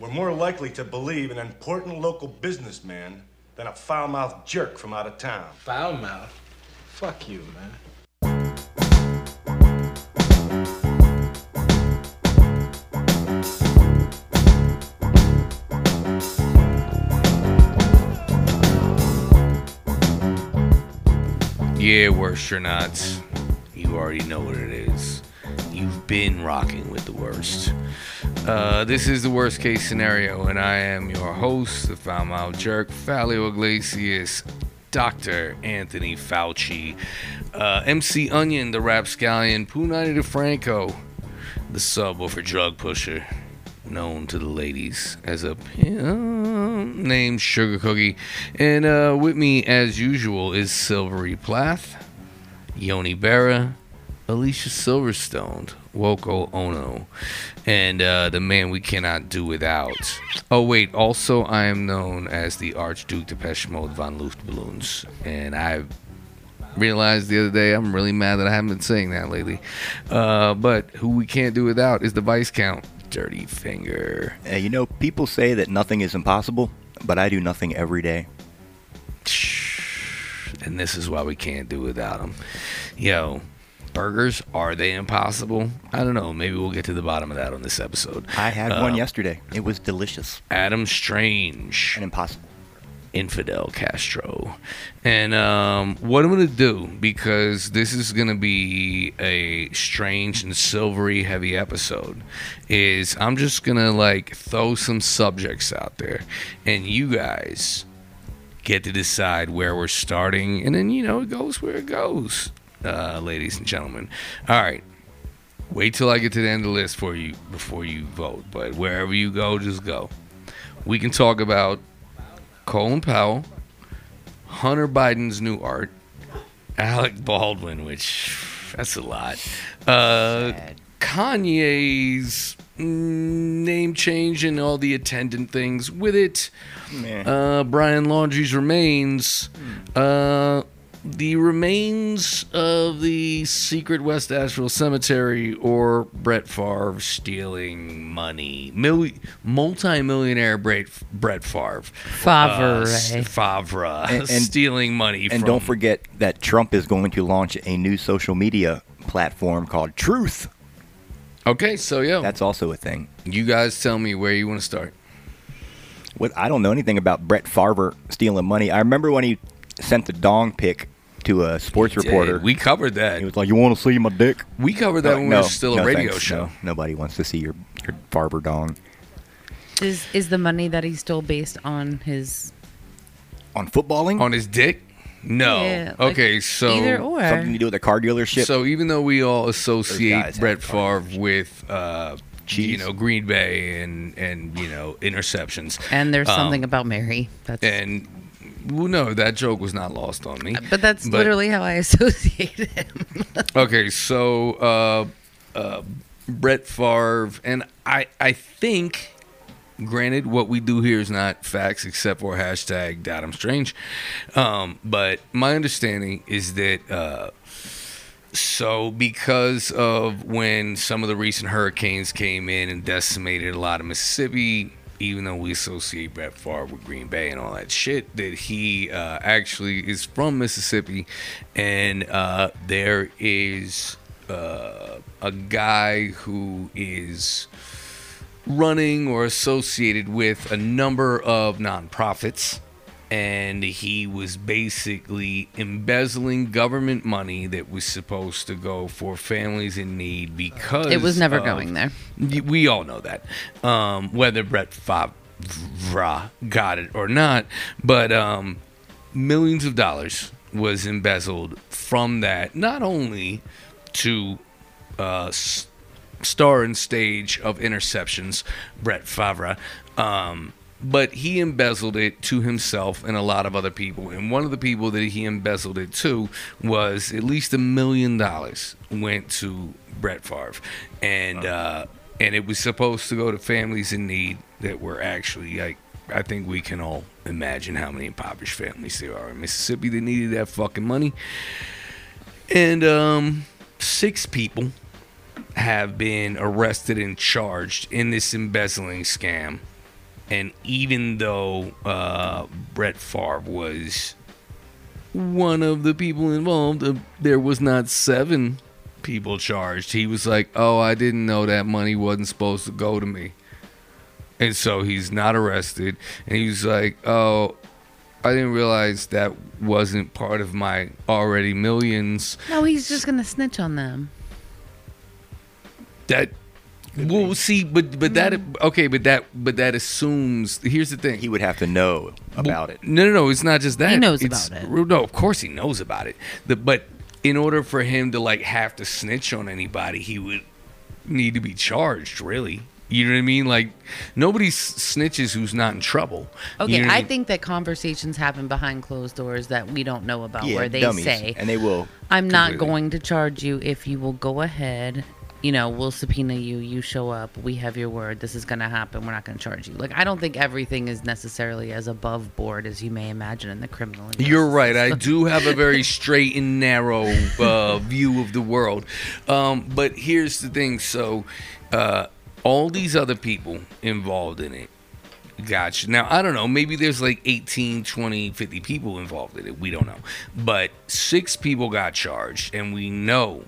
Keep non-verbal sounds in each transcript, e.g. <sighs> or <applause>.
we're more likely to believe an important local businessman than a foul mouthed jerk from out of town. Foul mouth. Fuck you, man. Yeah, worst or not, you already know what it is. You've been rocking with the worst. Uh, this is the worst case scenario, and I am your host, the foul mouth jerk, Falio Iglesias, Dr. Anthony Fauci, uh, MC Onion, the rapscallion, Punani DeFranco, the subwoofer drug pusher, known to the ladies as a pimp named Sugar Cookie. And uh, with me, as usual, is Silvery Plath, Yoni Berra, Alicia Silverstone, Woko Ono, and uh, the man we cannot do without. Oh, wait, also, I am known as the Archduke Depeche Mode von Luftballons. And I realized the other day I'm really mad that I haven't been saying that lately. Uh, but who we can't do without is the Vice Count, Dirty Finger. Uh, you know, people say that nothing is impossible, but I do nothing every day. And this is why we can't do without him. Yo, burgers, are they impossible? I don't know. Maybe we'll get to the bottom of that on this episode. I had Uh, one yesterday. It was delicious Adam Strange. and impossible. Infidel Castro. And um, what I'm going to do, because this is going to be a strange and silvery heavy episode, is I'm just going to like throw some subjects out there. And you guys get to decide where we're starting. And then, you know, it goes where it goes, uh, ladies and gentlemen. All right. Wait till I get to the end of the list for you before you vote. But wherever you go, just go. We can talk about Colin Powell, Hunter Biden's new art, Alec Baldwin, which that's a lot. Uh, Kanye's name change and all the attendant things with it. Uh, Brian Laundrie's remains. Uh, the remains of the secret West Asheville cemetery or Brett Favre stealing money. Mil- multi-millionaire Brett, Brett Favre. Favre. Uh, Favre. And- <laughs> and- stealing money and from... don't forget that Trump is going to launch a new social media platform called Truth. Okay, so yo, That's also a thing. you guys tell me where you want to start. What I don't know anything about Brett Favre stealing money. I remember when he sent the dong pic to a sports reporter. We covered that. he was like, "You want to see my dick?" We covered that Uh, when we no, were still a radio thanks. show. No, nobody wants to see your your Favre dong Is is the money that he stole based on his on footballing. On his dick? No. Yeah, like, okay, so either or? Something to do with a car dealership. So even though we all associate have Brett cars. Favre with uh, you know Green Bay and and you know interceptions, and there's Um, something about Mary. That's and well, no, that joke was not lost on me. but that's but- literally how I <laughs> associate him. Okay, so uh, uh, Brett Favre, and I I think. Granted, what we do here is not facts except for hashtag Adam Strange. Um, but my understanding is that uh, so because of when some of the recent hurricanes came in and decimated a lot of Mississippi, even though we associate Brett Favre with Green Bay and all that shit, that he uh, actually is from Mississippi, and uh, there is uh, a guy who is running or associated with a number of nonprofits and he was basically embezzling government money that was supposed to go for families in need because it was never of- going there. We all know that um, whether Brett Favre got it or not but um, millions of dollars was embezzled from that not only to uh, star and stage of interceptions, Brett Favre. Um, but he embezzled it to himself and a lot of other people. And one of the people that he embezzled it to was at least a million dollars went to Brett Favre, and uh, and it was supposed to go to families in need that were actually like. I think we can all imagine how many impoverished families there are in Mississippi that needed that fucking money. And um, six people have been arrested and charged in this embezzling scam And even though uh, Brett Favre was one of the people involved, uh, there was not seven people charged. He was like, "Oh, I didn't know that money wasn't supposed to go to me," and so he's not arrested. And he was like, "Oh." I didn't realize that wasn't part of my already millions. No, he's just gonna snitch on them. That well, see, but but that mm. okay, but that but that assumes. Here's the thing. He would have to know about it. No, no, no. It's not just that. He knows It's- about it. No, of course he knows about it. The, but in order for him to like have to snitch on anybody, he would need to be charged. Really, you know what I mean? Like nobody snitches who's not in trouble. You Okay, know I mean? think that conversations happen behind closed doors that we don't know about, Yeah, where they dummies, say, and they will. "I'm not going to charge you if you will go ahead." You know, we'll subpoena you. You show up. We have your word. This is going to happen. We're not going to charge you. Like, I don't think everything is necessarily as above board as you may imagine in the criminal. You're right. I <laughs> do have a very straight and narrow uh, <laughs> view of the world. Um, but here's the thing. So, uh, all these other people involved in it. Gotcha. Now, I don't know. Maybe there's like 18, 20, 50 people involved in it. We don't know. But six people got charged, and we know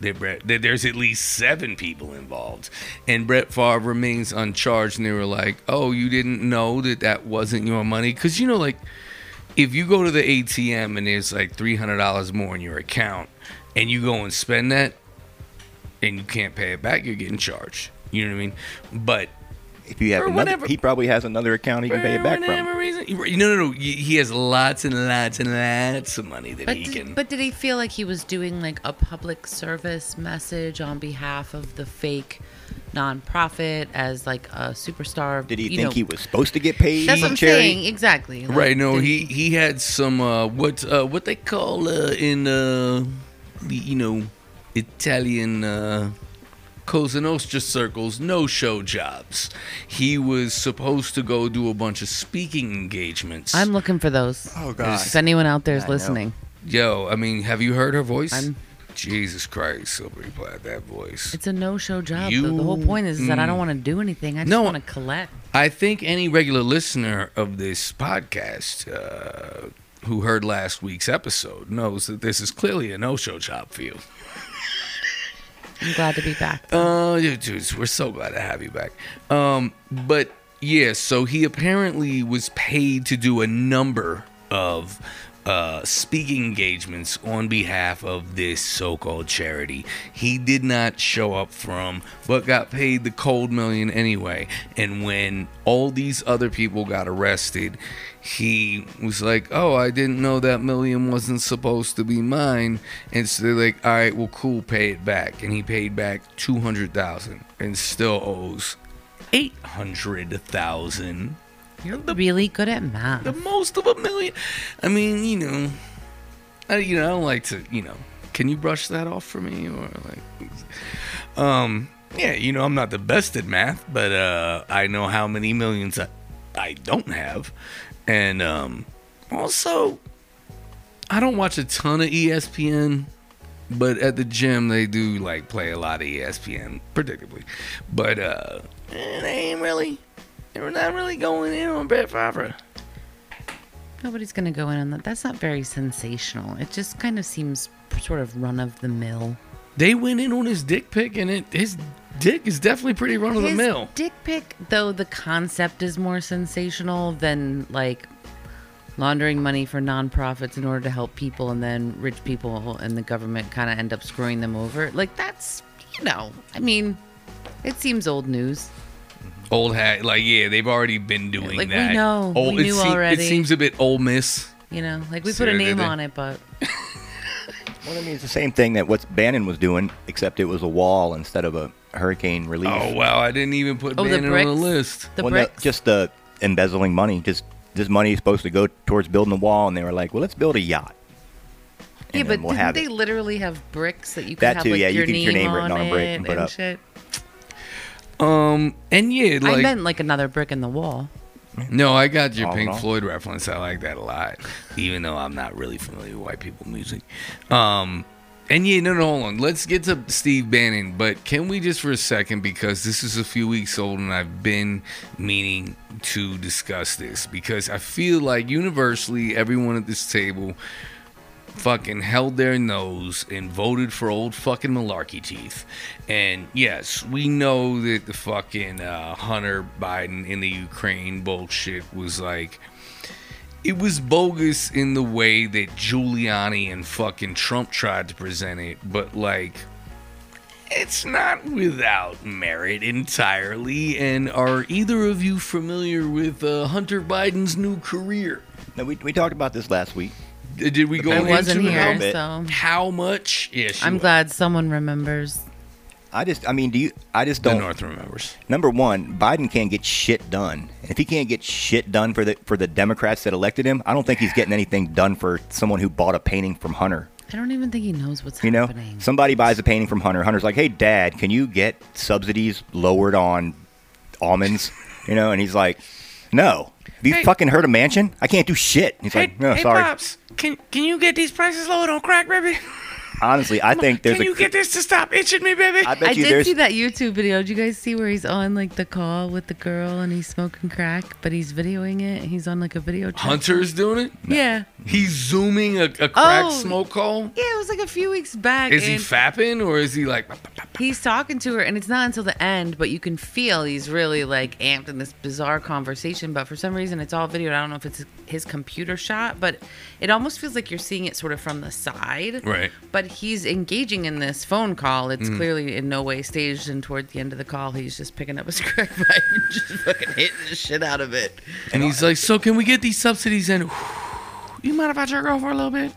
that, Brett, that there's at least seven people involved. And Brett Favre remains uncharged. And they were like, oh, you didn't know that that wasn't your money? Because, you know, like, if you go to the ATM and there's like $300 more in your account and you go and spend that and you can't pay it back, you're getting charged. You know what I mean? But If you have another, whatever. he probably has another account he can pay it back whatever from. reason, no, no, no. He he has lots and lots and lots of money that But he did, can. but did he feel like he was doing like a public service message on behalf of the fake nonprofit as like a superstar? Did he you think know- he was supposed to get paid That's from what I'm charity? saying. Exactly. Like, right? No, did he he had some uh, what uh, what they call uh, in uh, the you know Italian. Uh, Cosa Nostra circles, no show jobs. He was supposed to go do a bunch of speaking engagements. I'm looking for those. Oh God. If anyone out there is I know. listening, Yo, I mean, have you heard her voice? I'm- Jesus Christ, Silvery Plath, that voice. it's a no-show job. You- the whole point is, is that I mm. don't want to do anything. I just No. want to collect. I think any regular listener of this podcast uh, who heard last week's episode knows that this is clearly a no-show job for you. I'm glad to be back. Uh, yeah, dudes, we're so glad to have you back. Um, but yeah, so he apparently was paid to do a number of uh, speaking engagements on behalf of this so-called charity. He did not show up from, but got paid the cold million anyway. And when all these other people got arrested, he was like, "Oh, I didn't know that million wasn't supposed to be mine." And so they're like, "All right, well, cool, pay it back." And he paid back two hundred thousand, and still owes eight hundred thousand. You're really good at math. The most of a million. I mean, you know, I you know I don't like to you know. Can you brush that off for me or like? Um, yeah, you know I'm not the best at math, but uh, I know how many millions I, I don't have, and um, also I don't watch a ton of ESPN. But at the gym, they do like play a lot of ESPN, predictably. But uh, eh, they ain't really, they're not really going in on Brett Favre. Nobody's gonna go in on that. That's not very sensational. It just kind of seems sort of run of the mill. They went in on his dick pic, and it his dick is definitely pretty run of the mill. dick pic, though, the concept is more sensational than like laundering money for nonprofits in order to help people, and then rich people and the government kind of end up screwing them over. Like that's, you know, I mean, it seems old news. Mm-hmm. Old hat, like yeah, they've already been doing Like, we that. know. Old, We it knew seem- already. It seems a bit old miss. You know, like we So put a name on it, but <laughs> Well, I mean, it's the same thing that what Bannon was doing, except it was a wall instead of a hurricane relief. Oh wow, I didn't even put Oh, the Bannon on the list. the well, no, bricks. just the embezzling money. Just this money is supposed to go towards building a wall, and they were like, "Well, let's build a yacht." yeah, but we'll didn't have they it. literally have bricks that you could That have too, like yeah, you your, could get name your name written on a brick it and put up. shit? Um, and yeah, like I meant like another brick in the wall. No, I got your All Pink. Floyd reference. I like that a lot, even though I'm not really familiar with white people music. Um, And yeah, no, no, hold on. Let's get to Steve Bannon, but can we just for a second, because this is a few weeks old and I've been meaning to discuss this because I feel like universally everyone at this table fucking held their nose and voted for old fucking malarkey teeth. And yes, we know that the fucking uh, Hunter Biden in the Ukraine bullshit was like it was bogus in the way that Giuliani and fucking Trump tried to present it, but like it's not without merit entirely. And are either of you familiar with uh, Hunter Biden's new career? Now, we, we talked about this last week. Did we go I into wasn't it? here, bit. so How much? Yes, I'm glad someone remembers. I just, I mean, do you? I just don't. North remembers. Number one, Biden can't get shit done. And if he can't get shit done for the for the Democrats that elected him, I don't think he's getting anything done for someone who bought a painting from Hunter. I don't even think he knows what's You know, happening. somebody buys a painting from Hunter. Hunter's like, "Hey, Dad, can you get subsidies lowered on almonds?" <laughs> You know, and he's like, "No." Have you Hey- fucking heard of Manchin? I can't do shit. He's like, "No, sorry." pops, can can you get these prices lowered on crack, baby? Honestly, I think <laughs> there's a. You get this to stop itching me, baby? I bet I you did there's. see that YouTube video. Did you guys see where he's on like the call with the girl and he's smoking crack, but he's videoing it? He's on like a video. chat. Hunter's doing it. Yeah. He's zooming a, a crack Oh. smoke call. Yeah, it was like a few weeks back. Is he fapping or is he like? He's talking to her, and it's not until the end, but you can feel he's really like amped in this bizarre conversation. But for some reason, it's all videoed. I don't know if it's his computer shot, but it almost feels like you're seeing it sort of from the side. Right. But he's engaging in this phone call. It's Mm. clearly in no way staged, and toward the end of the call, he's just picking up his <laughs> crack pipe and just fucking hitting the shit out of it. And he's like, so can we get these subsidies? in? <sighs> you mind if I jerk off for a little bit?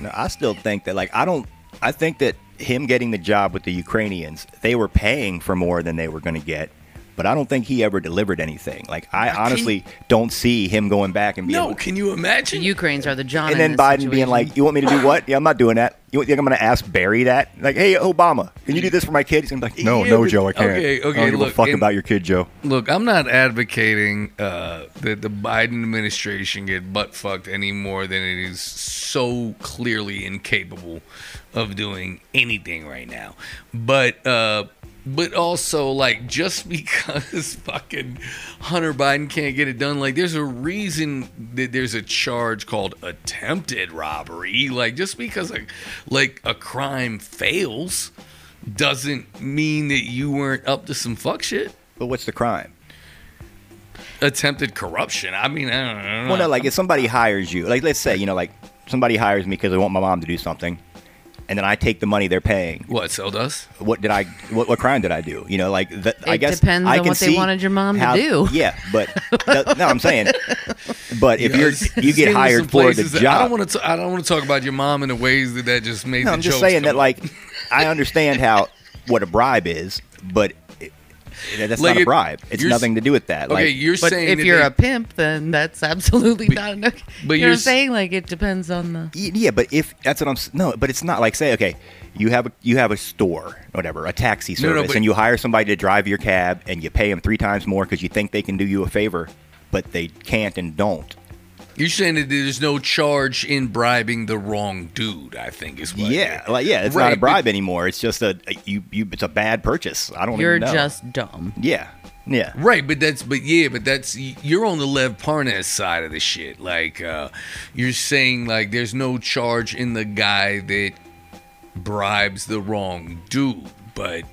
No, I still think that, like, I don't. I think that him getting the job with the Ukrainians, they were paying for more than they were going to get. But I don't think he ever delivered anything. Like, I Can- honestly don't see him going back and being. No, can you The imagine? Ukrainians are the John. and in then this Biden being like, "You want me to do what? Yeah, I'm not doing that. You think I'm going to ask Barry that? Like, hey, Obama, can you do this for my kid?" He's going to be like, "No, Yeah, no, but- Joe, I can't. okay, okay, I don't give look, a fuck and- about your kid, Joe." Look, I'm not advocating uh, that the Biden administration get butt fucked any more than it is so clearly incapable of doing anything right now. But uh, but also like just <laughs> because fucking Hunter Biden can't get it done, like there's a reason that there's a charge called attempted robbery. Like just because like like a crime fails doesn't mean that you weren't up to some fuck shit But what's the crime? attempted corruption. I mean, I don't, I don't know. Well, no, like if somebody hires you, like let's say, you know, like somebody hires me because they want my mom to do something, and then I take the money they're paying. what so does? What did I? What, what crime did I do? You know, like the, I It guess depends I on can what they see wanted your mom to do. <laughs> Yeah, but the, no, I'm saying, <laughs> but if you're you get hired for the job, I don't want to. I don't want to talk about your mom in the ways that that just made. No, the I'm just saying that come like. I understand how what a bribe is, but it, it- that's Like not a bribe. It's nothing to do with that. Okay, like, you're But saying if you're they- a pimp, then that's <laughs> absolutely But- not enough. but <laughs> you know you're what I'm s- saying? Like it depends on the. Yeah, but if that's what I'm no, but it's not like say okay, you have a you have a store, whatever, a taxi No, no, service, but- and you hire somebody to drive your cab, and you pay them three times more because you think they can do you a favor, but they can't and don't. You're saying that there's no charge in bribing the wrong dude. I think is what. Yeah, like yeah, it's not a bribe anymore. It's just a, a- you you. It's a bad purchase. I don't. You're even know. just dumb. yeah, yeah. Right, but that's but yeah, but that's you're on the Lev Parnas side of the shit. Like uh you're saying like there's no charge in the guy that bribes the wrong dude, but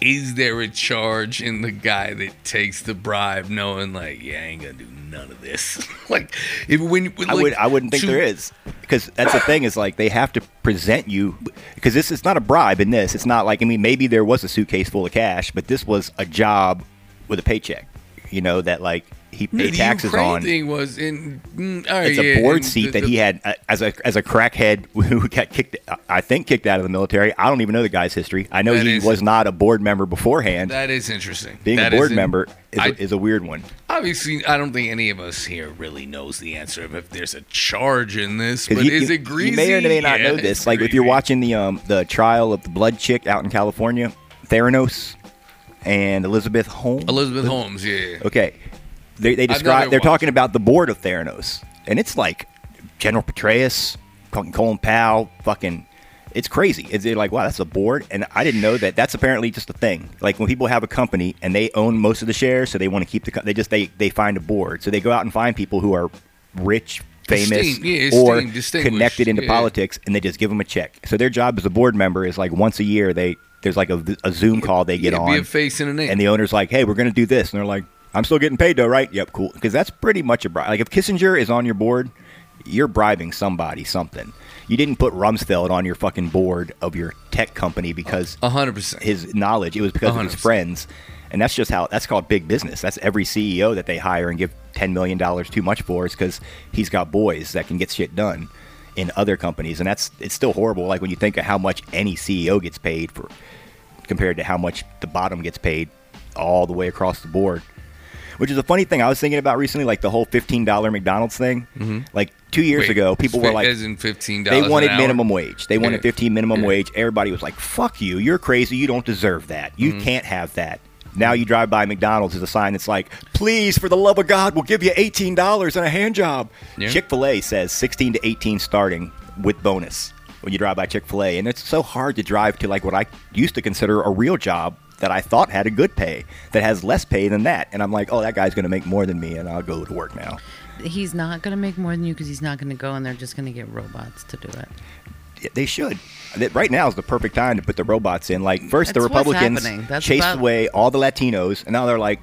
is there a charge in the guy that takes the bribe knowing like yeah, I ain't gonna do none of this? <laughs> like if when I would I wouldn't think to- there is because that's the thing is like they have to present you because this is not a bribe in this. It's not like I mean maybe there was a suitcase full of cash, but this was a job with a paycheck. You know that like he paid the taxes Ukraine on. thing was in mm, right, It's a board seat the- that the- he had uh, as a as a crackhead <laughs> who got kicked. I think kicked out of the military. I don't even know the guy's history. I know he is- was not a board member beforehand. That is interesting. Being That a is board in- member is, I- a, is a weird one. Obviously, I don't think any of us here really knows the answer of if there's a charge in this. But you, is you- it greasy? You may or may not Yeah, know this. Like if you're watching the um the trial of the blood chick out in California, Theranos and Elizabeth Holmes. Elizabeth Holmes, yeah. Okay, they they describe they're watched. talking about the board of Theranos, and it's like General Petraeus, fucking Colin Powell, fucking It's crazy. It's like, wow, that's a board, and I didn't know that. That's apparently just a thing. Like when people have a company and they own most of the shares, so they want to keep the. co- They just they they find a board, so they go out and find people who are rich, famous, yeah, or connected into yeah. politics, and they just give them a check. So their job as a board member is like once a year they there's like a, a Zoom call they get on, Be a face and a name. and the owner's like, "Hey, we're going to do this," and they're like, "I'm still getting paid though, right?" Yep, cool. Because that's pretty much a bribe. Like if Kissinger is on your board, you're bribing somebody something. You didn't put Rumsfeld on your fucking board of your tech company because A hundred percent. his knowledge. It was because of his friends, and that's just how that's called big business. That's every CEO that they hire and give ten million dollars too much for is because he's got boys that can get shit done in other companies, and that's it's still horrible. Like when you think of how much any CEO gets paid for compared to how much the bottom gets paid all the way across the board. Which is a funny thing I was thinking about recently, like the whole fifteen dollar McDonald's thing. Like two years Wait, ago, people were like, as in fifteen they wanted minimum wage. They wanted Yeah. 15 minimum Yeah. wage. Everybody was like, "Fuck you! You're crazy. You don't deserve that. You Mm-hmm. can't have that." Now you drive by McDonald's, there's a sign that's like, "Please, for the love of God, we'll give you eighteen dollars and a hand job." Yeah. Chick Fil A says 16 to 18 starting with bonus when you drive by Chick Fil A, and it's so hard to drive to like what I used to consider a real job that I thought had a good pay that has less pay than that, and I'm like, "Oh, that guy's going to make more than me, and I'll go to work now." He's not going to make more than you because he's not going to go and they're just going to get robots to do it. They should. Right now is the perfect time to put the robots in. Like first, the That's what's Republicans happening. Chased about- away all the Latinos, and now they're like,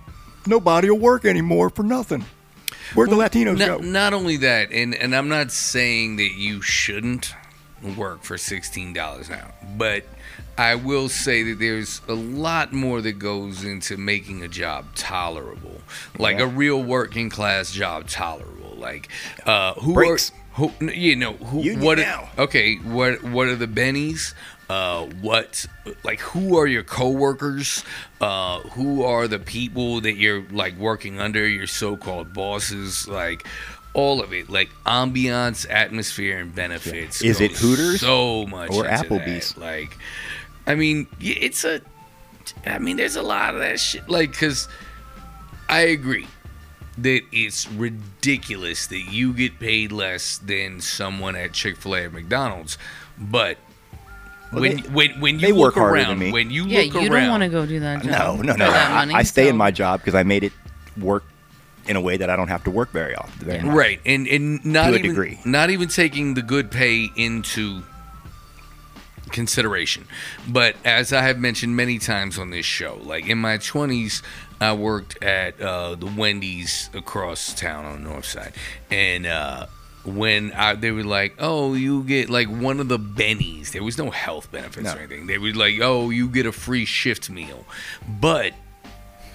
nobody will work anymore for nothing. Where'd the Latinos Not, go? not only that, and and I'm not saying that you shouldn't work for sixteen dollars an hour, but I will say that there's a lot more that goes into making a job tolerable, like Yeah. a real working class job tolerable. Like uh, who Breaks. are who? You know who? Union what? now. Okay, what what are the bennies? Uh, what like who are your coworkers? Uh, who are the people that you're like working under? Your so-called bosses, like all of it, like ambiance, atmosphere, and benefits. Is it Hooters So much or Applebee's? that. Like, I mean, it's a. I mean, there's a lot of that shit. Like, cause I agree that it's ridiculous that you get paid less than someone at Chick Fil A or McDonald's, but Well, when they- when when you they look work harder than around, me. when you yeah, look you around, don't want to go do that No, job. no, for no. that I, money, I stay in my job because I made it work in a way that I don't have to work very often. very much. right, and and not To a even degree. not even taking the good pay into consideration. But as I have mentioned many times on this show, like in my 20s, I worked at uh, the Wendy's across town on the north side. And uh, when I, they were like, oh, you get like one of the bennies, there was no health benefits No. or anything. They were like, oh, you get a free shift meal. But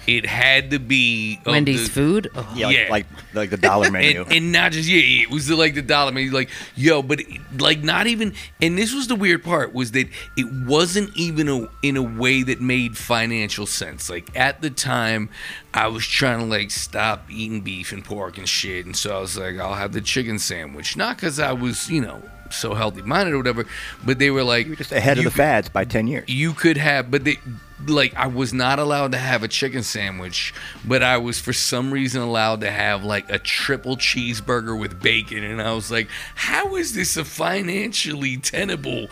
it had to be of Wendy's the- food. Oh, Yeah, like, Yeah. like like the dollar <laughs> menu. and, and not just yeah, yeah, it was the, like the dollar menu, like yo, but like not even. And this was the weird part was that it wasn't even a, in a way that made financial sense. Like at the time, I was trying to like stop eating beef and pork and shit, and so I was like, I'll have the chicken sandwich, not because I was you know so healthy minded or whatever, but they were like You're just ahead of the could- fads by ten years. you could have but they like i was not allowed to have a chicken sandwich but i was for some reason allowed to have like a triple cheeseburger with bacon and i was like how is this a financially tenable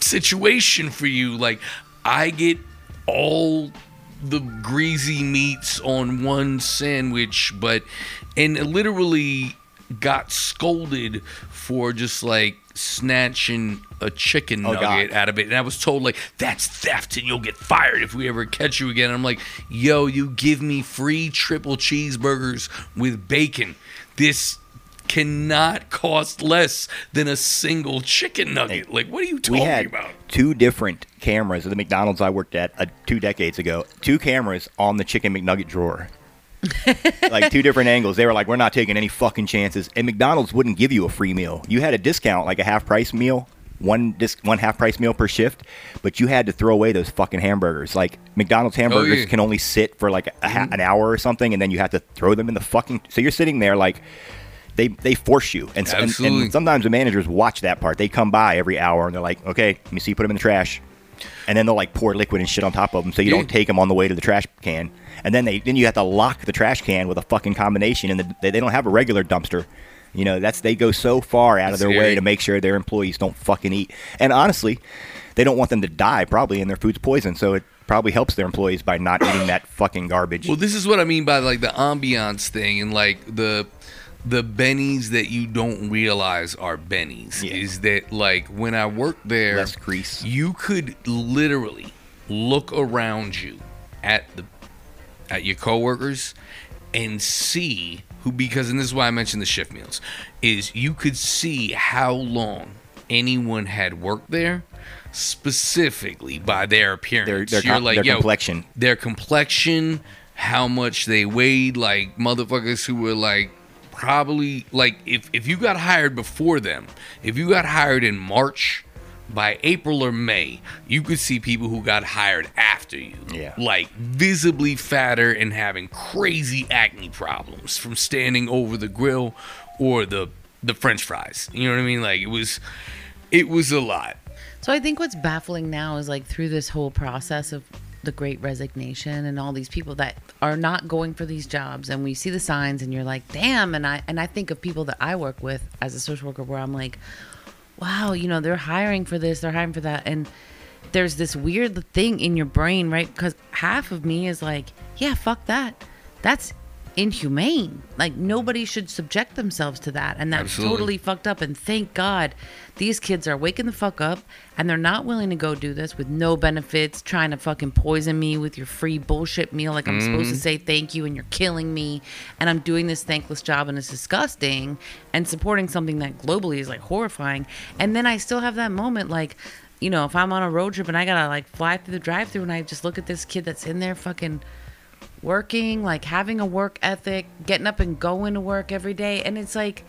situation for you like i get all the greasy meats on one sandwich but and literally got scolded for just like snatching a chicken Oh, nugget God. out of it. And I was told like that's theft and you'll get fired if we ever catch you again. And I'm like, yo, you give me free triple cheeseburgers with bacon. This cannot cost less than a single chicken nugget. Like, what are you talking we had about? two different cameras at the McDonald's I worked at uh, two decades ago. Two cameras on the chicken McNugget drawer. <laughs> like two different angles. They were like, "We're not taking any fucking chances." And McDonald's wouldn't give you a free meal. You had a discount, like a half price meal, one dis- one half price meal per shift, but you had to throw away those fucking hamburgers. Like McDonald's oh, hamburgers yeah. can only sit for like a ha- an hour or something, and then you have to throw them in the fucking. So you're sitting there like. They, they force you, and, and, and sometimes the managers watch that part. They come by every hour and they're like, "Okay, let me see, put them in the trash," and then they'll like pour liquid and shit on top of them, so you don't take them on the way to the trash can. And then they then you have to lock the trash can with a fucking combination, and the, they, they don't have a regular dumpster. You know, that's they go so far out of their way to make sure their employees don't fucking eat. And honestly, they don't want them to die probably, and their food's poison. So it probably helps their employees by not eating that fucking garbage. Well, this is what I mean by like the ambiance thing and like the the bennies that you don't realize are bennies. Yeah. Is that like when I worked there, Less grease. you could literally look around you at the at your coworkers and see who because and this is why I mentioned the shift meals is you could see how long anyone had worked there specifically by their appearance. their You're com- like, their complexion. their complexion, how much they weighed, like motherfuckers who were like probably like if if you got hired before them, if you got hired in March, by April or May, you could see people who got hired after you. Yeah. Like visibly fatter and having crazy acne problems from standing over the grill or the the french fries. You know what I mean? Like it was it was a lot. So I think what's baffling now is like through this whole process of the great resignation and all these people that are not going for these jobs and we see the signs and you're like, damn, and I and I think of people that I work with as a social worker where I'm like, wow, you know, they're hiring for this, they're hiring for that and there's this weird thing in your brain, right? Because half of me is like, yeah, fuck that. That's inhumane. Like nobody should subject themselves to that. And that's Absolutely. totally fucked up. And thank God these kids are waking the fuck up and they're not willing to go do this with no benefits, trying to fucking poison me with your free bullshit meal. Like I'm supposed to mm-hmm. say thank you and you're killing me. And I'm doing this thankless job and it's disgusting and supporting something that globally is like horrifying. And then I still have that moment like, you know, if I'm on a road trip and I gotta like fly through the drive through and I just look at this kid that's in there fucking working, like having a work ethic, getting up and going to work every day. And it's like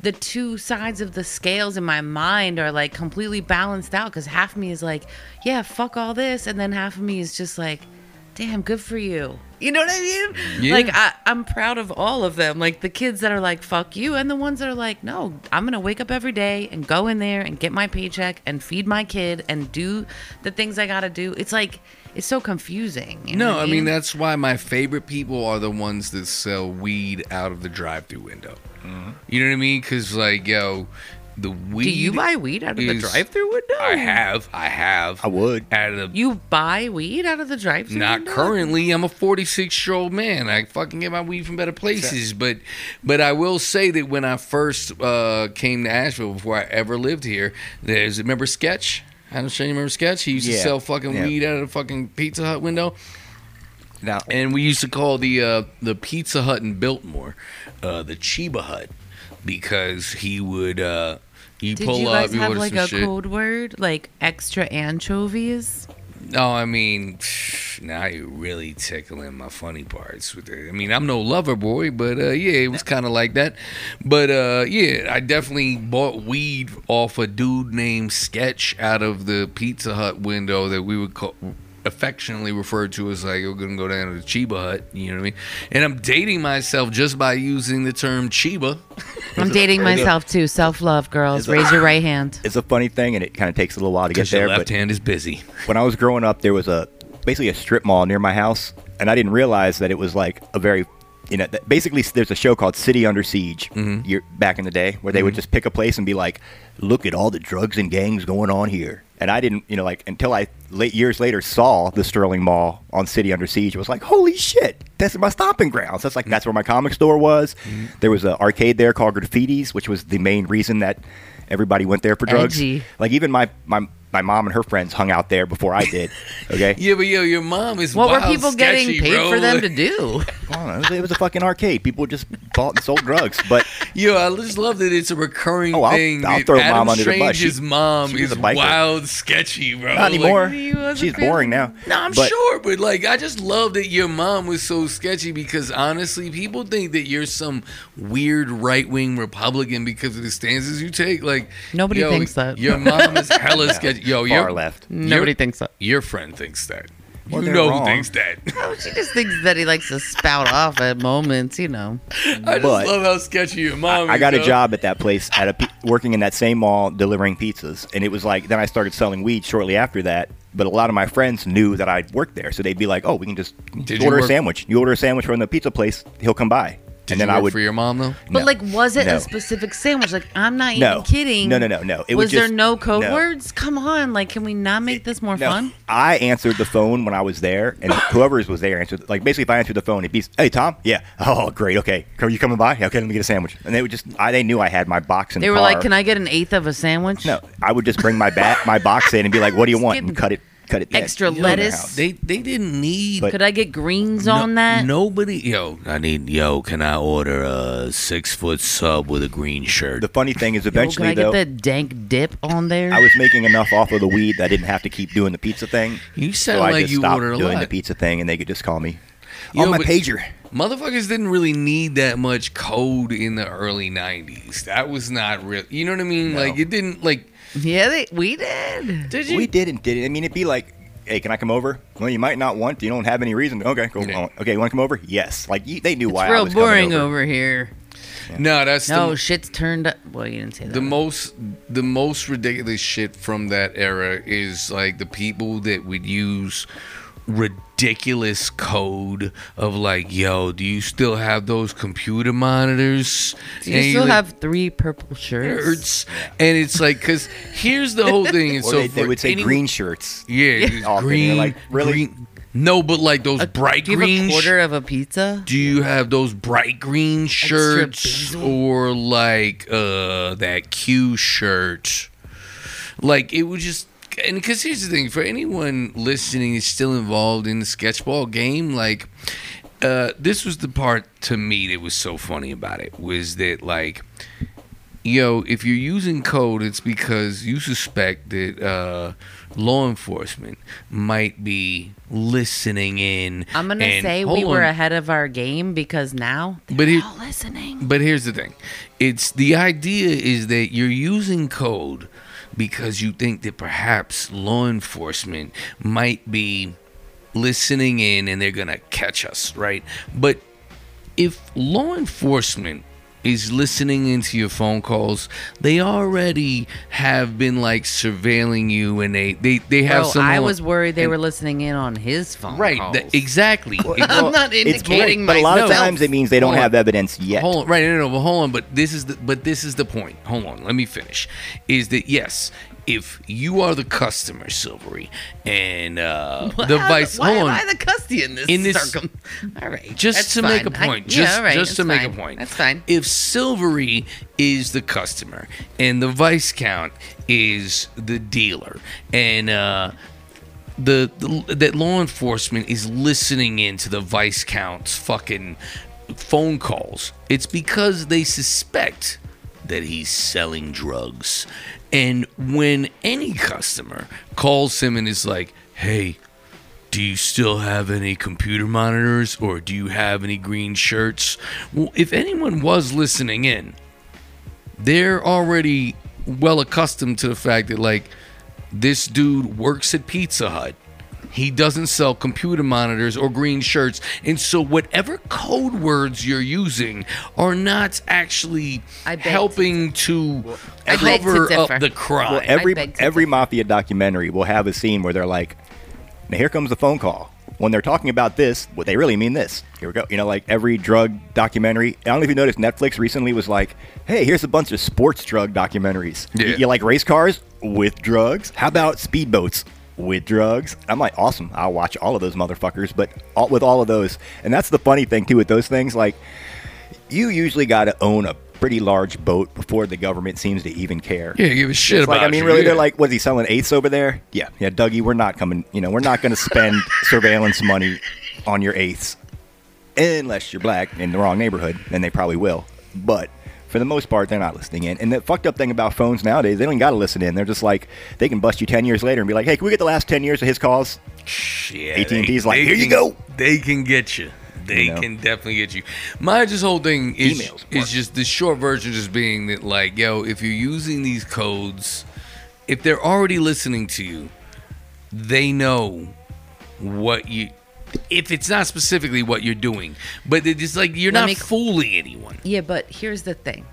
the two sides of the scales in my mind are like completely balanced out because half of me is like, yeah, fuck all this. And then half of me is just like, damn, good for you. You know what I mean? Yeah. Like, I, I'm proud of all of them. Like the kids that are like, fuck you. And the ones that are like, no, I'm going to wake up every day and go in there and get my paycheck and feed my kid and do the things I got to do. It's like, it's so confusing. You know No, what I mean that's why my favorite people are the ones that sell weed out of the drive-through window. You know what I mean? Because like, yo, the weed. Do you buy weed out of the drive-through window? I have, I have. I would. Out of the You buy weed out of the drive-through? Not window? currently. I'm a 46 year old man. I fucking get my weed from better places. But but I will say that when I first uh, came to Asheville, before I ever lived here, there's remember Sketch. I don't sure you remember Sketch. He used to Yeah. sell fucking Yeah. weed out of the fucking Pizza Hut window, Now, and we used to call the uh, the Pizza Hut in Biltmore uh, the Chiba Hut because he would uh, he Did pull you up, guys he have order like some a shit. code word, like extra anchovies? No, I mean, now you're really tickling my funny parts with it. I mean, I'm no lover boy, but uh, yeah, it was kind of like that. But uh, yeah, I definitely bought weed off a dude named Sketch out of the Pizza Hut window that we would call affectionately referred to as like we're gonna go down to the Chiba Hut. You know what I mean? And I'm dating myself just by using the term Chiba. I'm dating myself too. Self-love, girls. Raise your right hand. it's a funny thing, and it kind of takes a little while to get Because your there. left But hand is busy. when I was growing up, there was a basically a strip mall near my house, and I didn't realize that it was like a very, you know, basically there's a show called City Under Siege mm-hmm. year, back in the day where they would mm-hmm. just pick a place and be like, "Look at all the drugs and gangs going on here." And I didn't, you know, like until I late years later saw the Sterling Mall on City Under Siege, it was like, "Holy shit, that's my stomping grounds." That's like that's where my comic store was. Mm-hmm. There was an arcade there called Graffitis, which was the main reason that everybody went there for drugs. Edgy. Like even my my my mom and her friends hung out there before I did. <laughs> Okay. Yeah, but yo, your mom is What were people sketchy, getting paid bro. for them to <laughs> do? I don't know, it, was, it was a fucking arcade. People just bought and sold drugs. But Yo, I just love that it's a recurring Oh, I'll- thing. I'll throw Adam mom under the bus. Strange's She- mom she is a wild, sketchy, bro. not anymore. he was a She's boring now. no, I'm But- sure, but like, I just love that your mom was so sketchy because honestly, people think that you're some weird right wing Republican because of the stances you take. Like, Nobody yo, thinks that. Your mom is <laughs> hella sketchy. Yo, Far your left. Nobody your, thinks that. Your friend thinks that. Well, you they're know wrong. who thinks that. <laughs> Oh, she just thinks that he likes to spout off at moments, you know. I just But- love how sketchy your mom I is. got a yo. job at that place at a pe- working in that same mall delivering pizzas, and it was like then I started selling weed shortly after that. But a lot of my friends knew that I'd worked there, so they'd be like, "Oh, we can just Did you order a work- sandwich. You order a sandwich from the pizza place, he'll come by." Did and then you I work would for your mom though? But No. like, was it No. a specific sandwich? Like, I'm not No. even kidding. No, no, no, no. It was was there just- no code no. words? Come on, like, can we not make this more No, fun? I answered the phone when I was there, and <laughs> whoever was there answered. Like basically, if I answered the phone, it'd be, "Hey, Tom, yeah, oh, great, okay, are you coming by? Yeah, okay, let me get a sandwich." And they would just, I, they knew I had my box in They the were car. like, "Can I get an eighth of a sandwich?" No, I would just bring my bat, my box in, and be like, "What do you <laughs> want?" kidding. and cut it, cut it. Extra in their lettuce? They they didn't need. But- Could I get greens no- on that? Nobody. Yo, I need. Yo, can I order a six foot sub with a green shirt? The funny thing is, Yo, eventually can I though, get that dank dip on there? I was making enough off of the weed that I didn't have to keep doing the pizza thing. you sound so I like just you stopped order a doing lot. the pizza thing, and they could just call me Yo, on my pager. Motherfuckers didn't really need that much code in the early '90s. That was not real. You know what I mean? No. Like it didn't like. Yeah, they, we did. Did We did and did it. I mean, it'd be like, "Hey, can I come over?" Well, you might not want. to. You don't have any reason. Okay, cool. Yeah. Uh, okay, you want to come over? Yes. Like you, they knew why It's I real was coming boring over. over here. No, that's No, the, shit's turned up. Well, you didn't say that. the most the most ridiculous shit from that era is like the people that would use ridiculous code of like, yo, do you still have those computer monitors? Do you And still like, have three purple shirts? shirts? And it's like, cause here's the whole thing. And Or so they, they for would say any- green shirts. Yeah, it's green. like, really? green- No, but like those bright Do you have green. a sh- quarter of a pizza? do you have those bright green shirts or like uh that Q shirt? Like it was just and because here's the thing for anyone listening is still involved in the sketchball game, like uh this was the part to me that was so funny about it was that like yo, if you're using code, it's because you suspect that uh, law enforcement might be listening in. I'm gonna and- say we were on. ahead of our game because now they're But all listening. But here's the thing: it's the idea is that you're using code because you think that perhaps law enforcement might be listening in and they're gonna catch us, right? But if law enforcement is listening into your phone calls, they already have been like surveilling you, and they they they have Bro, some. I was worried they and- were listening in on his phone. right, exactly. <laughs> I'm not indicating great, but a lot of times it means they don't on. have evidence yet. Hold on, right? No, no, no. But hold on. But this is the but this is the point. Hold on. Let me finish. Is that yes? If you are the customer, Silvery, and uh, <laughs> Why- the vice, Why hold am on. I the custody in this? In this- circum- <laughs> all right, just to make a fine. I- point, yeah, just just to that's make a point. That's fine. If Silvery is the customer and the vice count is the dealer, and uh, the, the that law enforcement is listening into the vice count's fucking phone calls, it's because they suspect that he's selling drugs. And when any customer calls him and is like, "Hey, do you still have any computer monitors or do you have any green shirts? Well, if anyone was listening in, they're already well accustomed to the fact that, like, this dude works at Pizza Hut. He doesn't sell computer monitors or green shirts. And so, whatever code words you're using are not actually I beg to helping to I beg to cover up the crime. Well, every beg to every mafia documentary will have a scene where they're like, "Now here comes the phone call." When they're talking about this, what they really mean this. Here we go. You know, like every drug documentary. I don't know if you noticed. Netflix recently was like, "Hey, here's a bunch of sports drug documentaries. Yeah. You, you like race cars with drugs? How about speedboats?" With drugs, I'm like, awesome. I'll watch all of those motherfuckers. But all, with all of those, and that's the funny thing too with those things. Like, you usually got to own a pretty large boat before the government seems to even care. yeah, give a shit It's about like I mean, you, really, yeah. they're like, was he selling eighths over there? Yeah, yeah, Dougie, we're not coming. You know, we're not going to spend <laughs> surveillance money on your eighths unless you're black in the wrong neighborhood, and they probably will. But for the most part, they're not listening in. And the fucked up thing about phones nowadays, they don't even got to listen in. They're just like, they can bust you ten years later and be like, hey, can we get the last ten years of his calls? Yeah, AT&T's they- like, they "Here you go." They can get you. They You know? can definitely get you. My just whole thing is Emails, is just the short version, just being that like, yo, if you're using these codes, if they're already listening to you, they know what you. If it's not specifically what you're doing, but it's like you're Let not me- fooling anyone. Yeah, but here's the thing.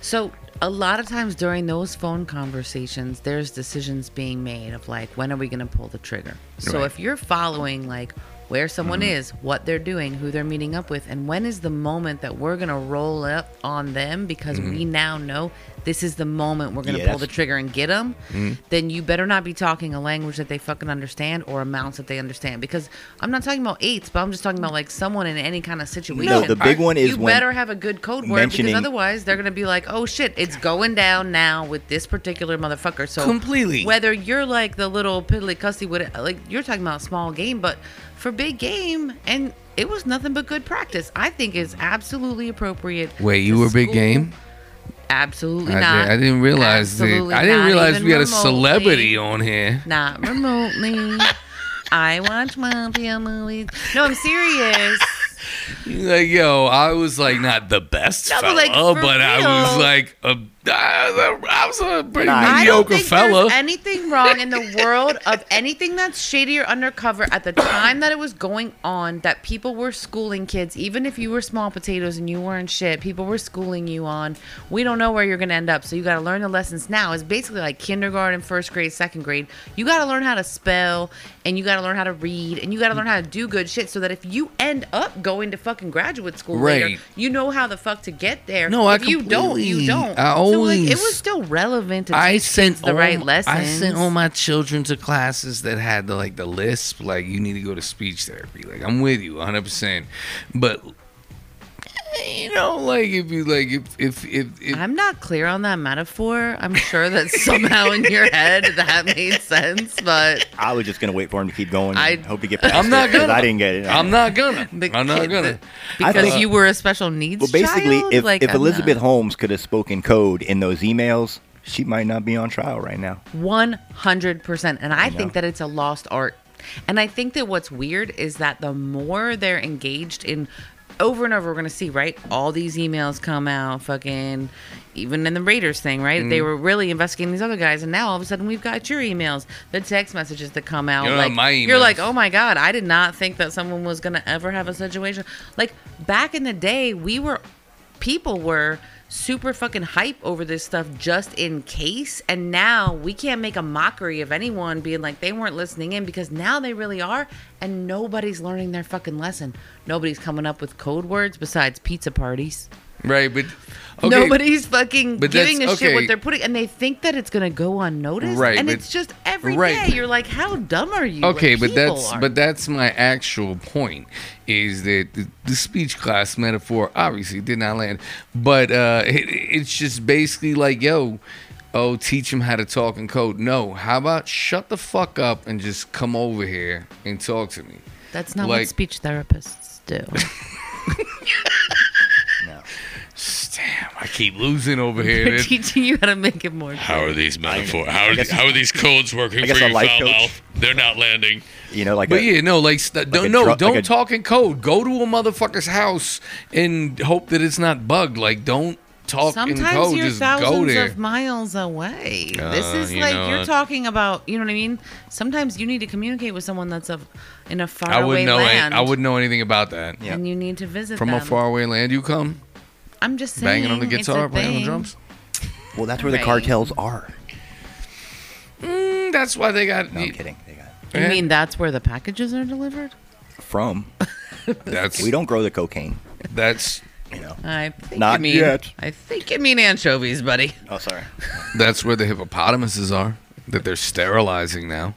So a lot of times during those phone conversations, there's decisions being made of like, when are we going to pull the trigger? So Right. if you're following like where someone Mm-hmm. is, what they're doing, who they're meeting up with, and when is the moment that we're gonna roll up on them because we now know this is the moment we're gonna Mm-hmm. Pull the trigger and get them. Mm-hmm. Then you better not be talking a language that they fucking understand or amounts that they understand. Because I'm not talking about eights, but I'm just talking about like someone in any kind of situation. No, the big one is you better have a good code word because otherwise they're gonna be like, oh shit, it's going down now with this particular motherfucker. So Completely. whether you're like the little piddly cussy with like you're talking about a small game, but for big game, and it was nothing but good practice. I think is absolutely appropriate. Wait, you were big game? Absolutely I, not. did, I didn't realize that. Absolutely I didn't realize we had a celebrity on here. Not remotely. <laughs> I watch mafia movies. No, I'm serious. <laughs> Like, yo, I was like not the best No, but, like, but, I was like a, Uh, I was was a pretty Nah, I don't mediocre think fella. there's anything wrong in the world of anything that's shady or undercover at the time that it was going on that people were schooling kids, even if you were small potatoes and you weren't shit, people were schooling you on. We don't know where you're gonna end up, so you gotta learn the lessons now. It's basically like kindergarten, first grade, second grade. You gotta learn how to spell and you gotta learn how to read and you gotta learn how to do good shit so that if you end up going to fucking graduate school later, you know how the fuck to get there. No, I if you don't, completely- you don't. I so like it was still relevant to I sent the all, right lessons. I sent all my children to classes that had the like the lisp. Like you need to go to speech therapy. Like I'm with you 100. percent But you know, like if you like if if if, if I'm not clear on that metaphor. I'm sure that somehow in your head that made sense, but I was just gonna wait for him to keep going. I- I hope to get past I'm not it, 'cause gonna. I didn't get it. I'm not gonna. the I'm not gonna. because think- you were a special needs Well, basically, child? if, Like, if I'm Elizabeth not- Holmes could have spoken code in those emails, she might not be on trial right now. 100%. And I think that it's a lost art. And I think that what's weird is that the more they're engaged in over and over, we're going to see, right? All these emails come out, fucking, even in the Raiders thing, right? Mm-hmm. They were really investigating these other guys. And now all of a sudden we've got your emails, the text messages that come out. You don't like, You're like, oh my God, I did not think that someone was going to ever have a situation. Like back in the day, we were, people were super fucking hype over this stuff just in case and now we can't make a mockery of anyone being like they weren't listening in because now they really are and nobody's learning their fucking lesson. Nobody's coming up with code words besides pizza parties Right, but okay. nobody's fucking but giving a that's- shit what they're putting and they think that it's gonna go unnoticed Right, and but- it's just every day right. you're like how dumb are you Okay, Like, but that's are. but that's my actual point is that the, the speech class metaphor obviously did not land, but uh, it, it's just basically like yo. Oh, teach them how to talk and code. No, how about shut the fuck up and just come over here and talk to me? that's not like- what speech therapists do <laughs> <laughs> No. Damn, I keep losing over here. they're It- teaching you how to make it more How are these metaphors? How I are, guess- how are these codes working for a your foul mouth? They're not landing. You know, like But a, yeah, no, like, st- don't no, dru- don't like a- talk in code. Go to a motherfucker's house and hope that it's not bugged. Like, don't talk in Sometimes code. you're Just go thousands of miles away. this Uh, is you like know, you're uh, talking about. You know what I mean? Sometimes you need to communicate with someone that's of in a faraway wouldn't know. any- land. I wouldn't know anything about that. Yeah. And you need to visit From them. a faraway land, you come I'm just saying. banging on the it's a guitar, playing on the thing. drums. well, that's where the Right. cartels are. Mm, that's why they got. No, I'm kidding. They got You Yeah. mean that's where the packages are delivered? from. <laughs> That's We don't grow the cocaine. that's You know. I think Not you mean. yet. I think you mean anchovies, buddy. Oh, sorry. that's where the hippopotamuses are that they're sterilizing now,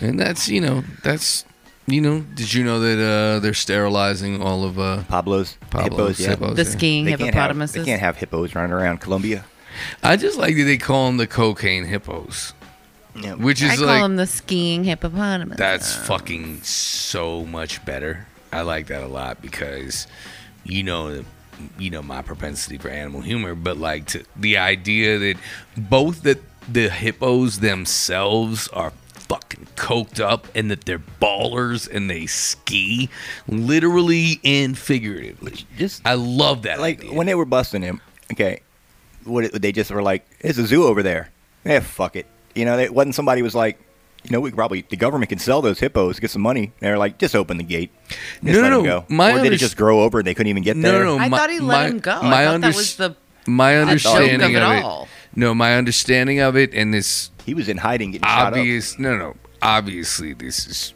and that's you know that's you know. Did you know that uh, they're sterilizing all of uh, Pablo's, Pablo's hippos. Yeah. hippos, The yeah. skiing They can't, have, hippopotamuses. they can't have hippos running around Colombia. I just like that they call them the cocaine hippos, Yeah. which I is call like them the skiing hippopotamus. That's fucking so much better. I like that a lot because you know you know my propensity for animal humor, but like to, the idea that both that the hippos themselves are fucking coked up and that they're ballers and they ski literally and figuratively. Just I love that. like idea. when they were busting him. Okay, what they just were like, "There's a zoo over there." Yeah, fuck it. You know, it wasn't somebody was like, you know, we probably the government can sell those hippos, get some money. They're like, just open the gate. Just No, let no, them no. go. My or did it just grow over and they couldn't even get no, there? no, no. I my- thought he let my- him go. My I thought that was the my understanding of of it it. all. No, my understanding of it, and this He was in hiding, getting shot up. obvious no no obviously this is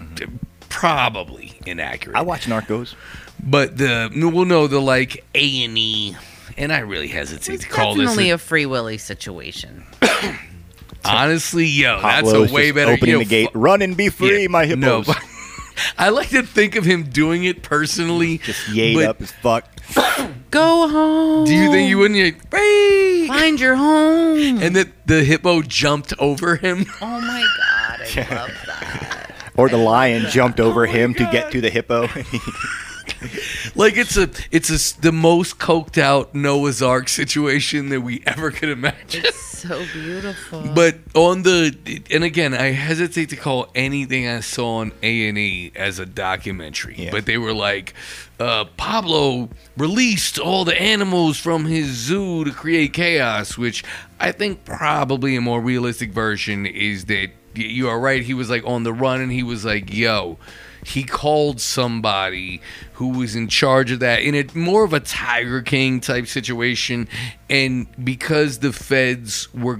mm-hmm. probably inaccurate. I watch Narcos. but the well, no, the like A and E, and I really hesitate It's to call this. definitely a- a Free Willy situation. <coughs> honestly, yo, that's Pablo's a way just better. Opening yo, the gate, fu- run and be free, Yeah, my no, hippos. <laughs> but- I like to think of him doing it personally. just yayed but up as fuck. <coughs> Go home. Do you think you wouldn't? Yay, "Free!" find your home? And that the hippo jumped over him. <laughs> oh my god, I love that. Or the lion jumped oh over my him to get to the hippo. <laughs> <laughs> Like it's a it's a s- the most coked out Noah's Ark situation that we ever could imagine. It's so beautiful. <laughs> But on the and again, I hesitate to call anything I saw on A and E as a documentary. Yeah. But they were like, uh, Pablo released all the animals from his zoo to create chaos, which I think probably a more realistic version is that you are right. He was like on the run, and he was like, "Yo." He called somebody who was in charge of that in a more of a Tiger King type situation, and because the feds were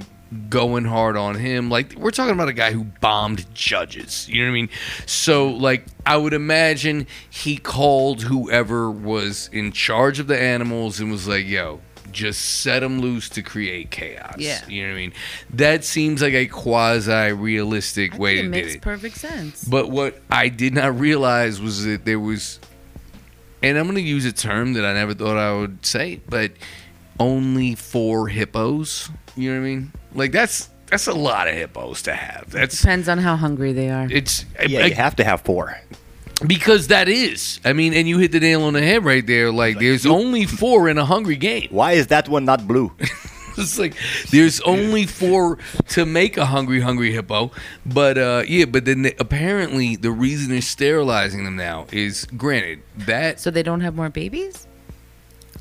going hard on him. Like we're talking about a guy who bombed judges. You know what I mean? So like I would imagine he called whoever was in charge of the animals and was like, "Yo, just set them loose to create chaos." Yeah. You know what I mean? That seems like a quasi realistic way think to it do makes it. perfect sense. But what I did not realize was that there was, and I'm going to use a term that I never thought I would say, but only four hippos. You know what I mean? Like that's that's a lot of hippos to have. That's Depends on how hungry they are. it's yeah, I- you have to have four. Because that is. I mean, and you hit the nail on the head right there. Like there's only four in a hungry game. Why is that one not blue? <laughs> It's like there's only four to make a hungry, hungry hippo. But uh, yeah, but then they, apparently the reason they're sterilizing them now is granted that so they don't have more babies?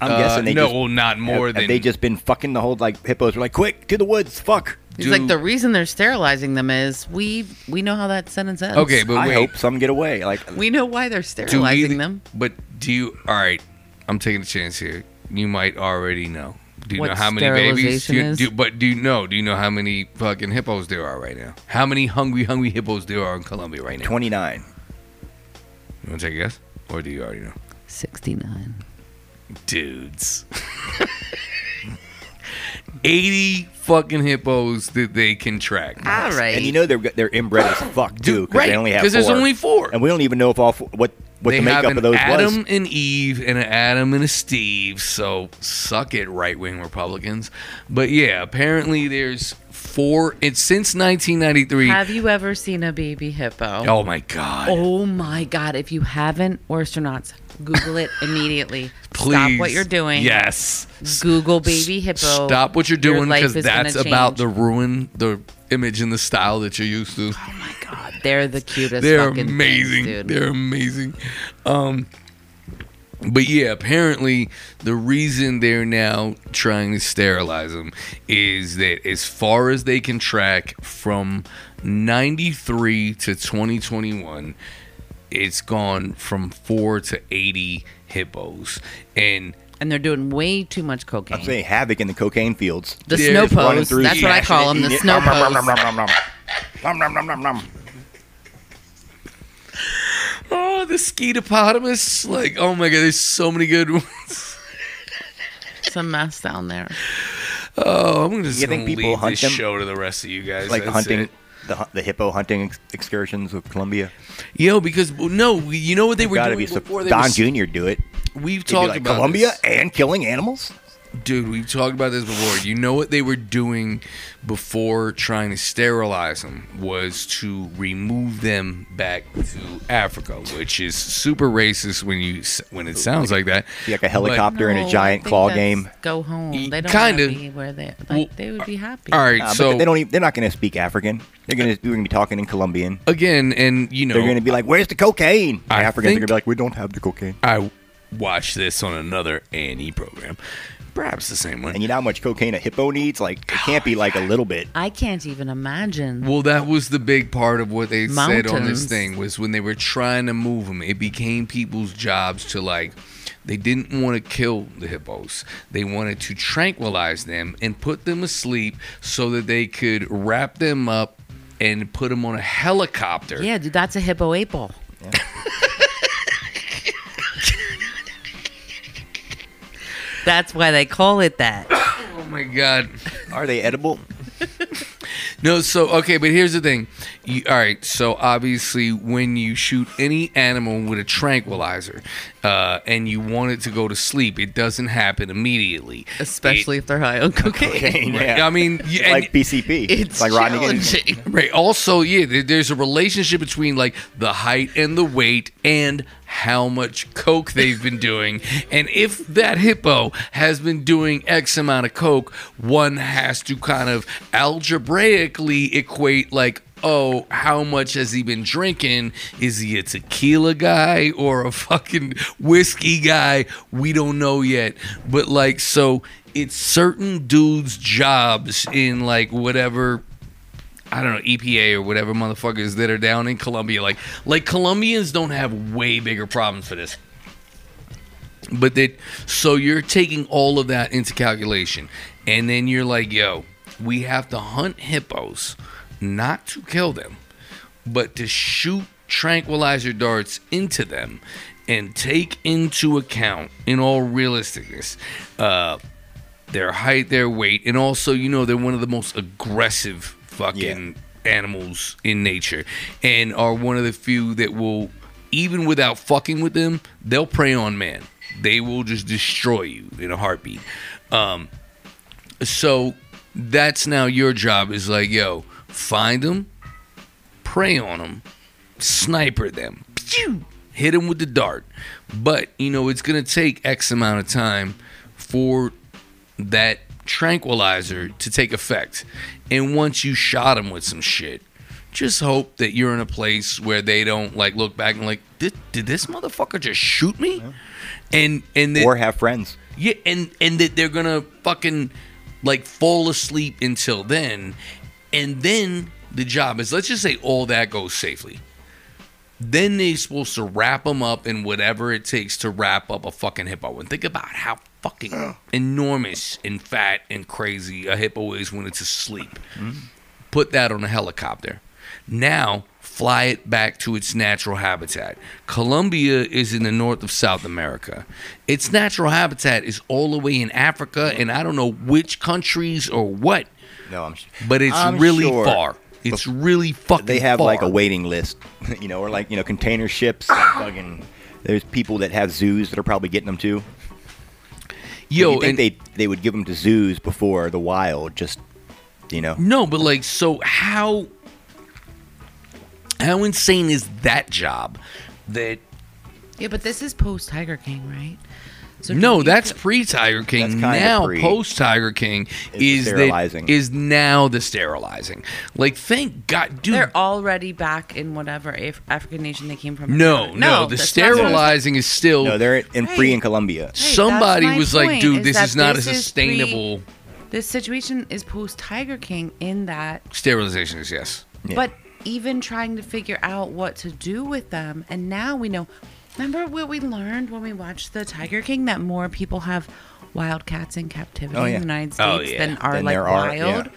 I'm uh, guessing they no, just well, not more have, than have they just been fucking the whole like hippos are like quick to the woods, fuck. He's do- like the reason they're sterilizing them is we we know how that sentence ends. okay, but I wait, hope some get away. Like we know why they're sterilizing either- them. But do you? All right, I'm taking a chance here. You might already know. Do you What know how many babies? Do you, do, but do you know? Do you know how many fucking hippos there are right now? How many hungry, hungry hippos there are in Colombia right now? twenty nine. You want to take a guess, or do you already know? Sixty nine. dudes. <laughs> 80 fucking hippos that they can track. All right. And you know they're they're inbred as fuck too Dude, because right, they only have 'cause there's only four. and we don't even know if all four, what what they the have an of those Adam was. and Eve and an Adam and a Steve. So suck it, right wing Republicans. But yeah, apparently there's four. It's since 1993. Have you ever seen a baby hippo? oh my god! Oh my god! If you haven't, astronauts, Google it <laughs> immediately. Please, Stop what you're doing. Yes. Google baby hippo. Stop what you're doing because that's about change. the ruin the image and the style that you're used to. Oh my god, they're the cutest. They're fucking amazing. things, dude. They're amazing. Um, but yeah, apparently the reason they're now trying to sterilize them is that as far as they can track from 93 to 2021, it's gone from 4 to 80 hippos. And and they're doing way too much cocaine. I'm saying havoc in the cocaine fields. the Yeah, snow it's running pose. through, That's what I smashing call it, them. The eating it. snow Nom, nom, nom, pose. nom, nom, nom. Nom, nom, nom, nom, nom. oh, the skeetopotamus. Like, oh my god, there's so many good ones. It's a mess down there. Oh, I'm just You gonna think people leave hunt this them? show to the rest of you guys. Like That's hunting it. The the hippo hunting ex- excursions with Colombia. You know, because no, you know what they were doing be before Don Jr. do it. We've He'd be talked like, about Colombia this. and killing animals. Dude. We've talked about this before. You know what they were doing before trying to sterilize them was to remove them back to Africa, which is super racist when you when it sounds like that. Be like a helicopter in No, a I giant think claw game. Go home. They don't kinda. wanna be where they like. Well, they would be happy. All right, Uh, but so they don't. Even, they're not going to speak African. They're going to. We're going to be talking in Colombian. again, and you know, They're going to be like, "Where's the cocaine?" I Africans think- are going to be like, "We don't have the cocaine." I watched this on another A and E program, perhaps the same one. And you know how much cocaine a hippo needs? Like, it can't be oh, like a little bit. I can't even imagine. Well, that was the big part of what they said on this thing was when they were trying to move them, it became people's jobs to like. They didn't want to kill the hippos. They wanted to tranquilize them and put them asleep so that they could wrap them up and put them on a helicopter. yeah, dude, that's a hippo eight ball. <laughs> That's why they call it that. <coughs> Oh my god. Are they edible? <laughs> No, so okay, but here's the thing. You, all right, so obviously, when you shoot any animal with a tranquilizer, uh, and you want it to go to sleep, it doesn't happen immediately. Especially if they're high on <laughs> cocaine. It- yeah. I mean, you, and- like PCP. It's like Rodney Ginsburg. challenging. <laughs> Right. Also, yeah, there- there's a relationship between like the height and the weight and how much coke they've been doing. <laughs> And if that hippo has been doing X amount of coke, one has to kind of algebraically equate like Oh, how much has he been drinking? Is he a tequila guy or a fucking whiskey guy? We don't know yet. But like so it's certain dudes' jobs in like whatever I don't know, EPA or whatever motherfuckers that are down in Colombia. Like, like Colombians don't have way bigger problems for this. But that, so you're taking all of that into calculation, and then you're like, yo, we have to hunt hippos, not to kill them, but to shoot tranquilizer darts into them, and take into account, in all realisticness, uh, their height, their weight, and also, you know, they're one of the most aggressive fucking animals in nature, and are one of the few that will, even without fucking with them, they'll prey on man. They will just destroy you in a heartbeat. Um, so that's now your job is like, yo, find them, prey on them, sniper them, hit them with the dart. But you know, it's gonna take X amount of time for that tranquilizer to take effect. And once you shot them with some shit, just hope that you're in a place where they don't like look back and like, did, did this motherfucker just shoot me? And and that, Or have friends. yeah, and and that they're gonna fucking like fall asleep until then, and then the job is let's just say all that goes safely. Then they're supposed to wrap them up in whatever it takes to wrap up a fucking hippo. And think about how fucking enormous and fat and crazy a hippo is when it's asleep. Mm-hmm. Put that on a helicopter. Now fly it back to its natural habitat. Colombia is in the north of South America. Its natural habitat is all the way in Africa, and I don't know which countries or what, No, I'm. sure. but it's I'm really sure far. It's really fucking. Far. They have far. like a waiting list, <laughs> you know, or like you know container ships. Ah. fucking, there's people that have zoos that are probably getting them too. Yo, you think and they they would give them to zoos before the wild? Just you know, no, but like, so how? How insane is that job? That Yeah, but this is post Tiger King, right? So no, that's pre Tiger King. Now post Tiger King Is the is that sterilizing. is now the sterilizing. Like, thank God, dude. they're already back in whatever Af- African nation they came from. no, no, the that's not what I'm- sterilizing is still. no, they're in free in Colombia. Right, somebody that's my was like, dude, is this is not this a is pre- sustainable This situation is post Tiger King in that, sterilization. Is yes. Yeah. but even trying to figure out what to do with them, and now we know. Remember what we learned when we watched the Tiger King that more people have wildcats in captivity Oh, in the United Oh, States yeah. than are Than like there are, wild. yeah.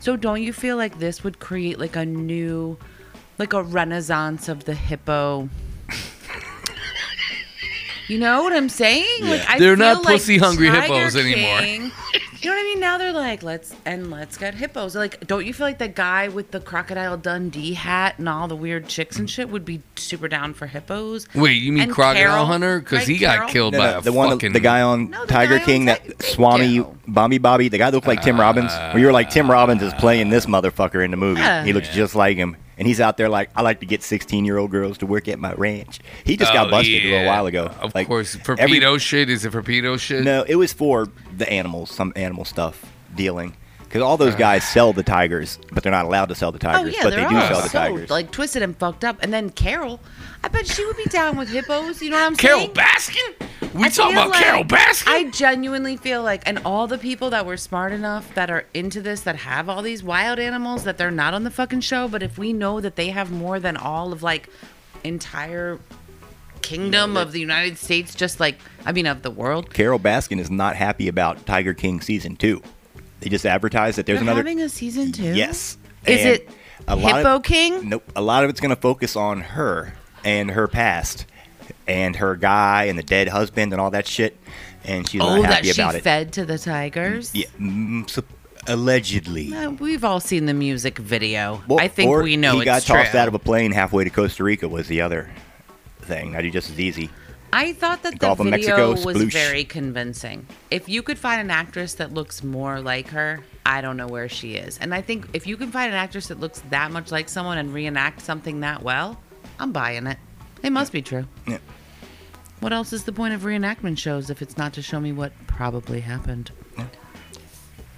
So don't you feel like this would create like a new, like a renaissance of the hippo? You know what I'm saying? Like I They're feel not like pussy-hungry Tiger hippos anymore. King- you know what I mean? Now they're like, let's and let's get hippos. Like, don't you feel like the guy with the crocodile Dundee hat and all the weird chicks and shit would be super down for hippos? Wait, you mean And Crocodile Carol, Hunter? Because right, he got Carol? killed No, by no, a the one, fucking. the guy on No, the Tiger guy on King, that Tiger Swami Bobby Bobby, the guy that looked like Tim Robbins. Uh, Where you were like, Tim Robbins is playing this motherfucker in the movie. Yeah. He looks just like him, and he's out there like, I like to get 16 year old girls to work at my ranch. He just got Oh, busted a little while ago. Of Like, course, for every- pedo shit. Is it for pedo shit? No, it was for the animals, some animal stuff dealing. Because all those guys sell the tigers, but they're not allowed to sell the Tigers. Oh tigers. yeah, but they're they do all sell the so tigers. like twisted and fucked up. And then Carol, I bet she would be down with hippos. You know what I'm Carol saying? Carole Baskin? We I talking feel about Carole Baskin? I genuinely feel like, and all the people that were smart enough that are into this, that have all these wild animals, that they're not on the fucking show. But if we know that they have more than all of like entire kingdom of the United States, just like I mean of the world, Carole Baskin is not happy about Tiger King season two. They just advertised that there's they're another. having a season two. Yes. Is And it a lot Hippo of, King? Nope. A lot of it's going to focus on her and her past, and her guy and the dead husband and all that shit, and she's Oh, not that happy she about it. fed to the tigers. Yeah, mm, sup- allegedly. Uh, we've all seen the music video. Well, I think or we know he it's got true. tossed out of a plane halfway to Costa Rica was the other thing. That'd be just as easy. I thought that the Gulf of video Mexico, was sploosh. very convincing. If you could find an actress that looks more like her, I don't know where she is. And I think if you can find an actress that looks that much like someone and reenact something that well, I'm buying it. It must be true. Yeah. What else is the point of reenactment shows if it's not to show me what probably happened?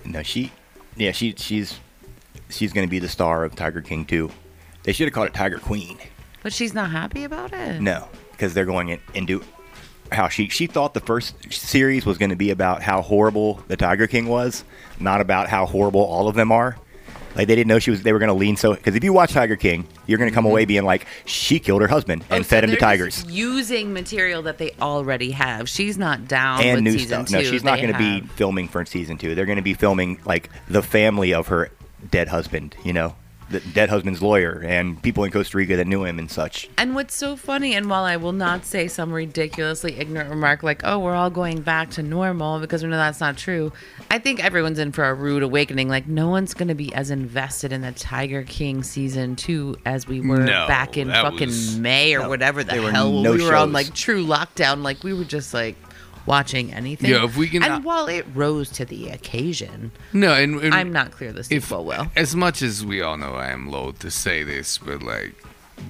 No, she, yeah, she she's she's gonna be the star of Tiger King 2. They should have called it Tiger Queen. But she's not happy about it. No, because they're going in, into how she she thought the first series was going to be about how horrible the Tiger King was, not about how horrible all of them are. Like they didn't know she was. They were going to lean so because if you watch Tiger King, you're going to come mm-hmm. away being like, she killed her husband and Oh, so fed him to tigers Using material that they already have. She's not down and new season stuff. No, she's not going to be filming for season two. They're going to be filming like the family of her dead husband. You know, the dead husband's lawyer and people in Costa Rica that knew him and such. And what's so funny, and while I will not say some ridiculously ignorant remark like, oh, we're all going back to normal because we know that's not true, I think everyone's in for a rude awakening. Like, no one's going to be as invested in the Tiger King season two as we were No, back in fucking was- May or No, whatever the there were hell no we were on like true lockdown. Like, we were just like watching anything. Yeah, if we can- And while it rose to the occasion, No, and, and I'm not clear the if sequel will. as much as we all know, I am loath to say this, but like,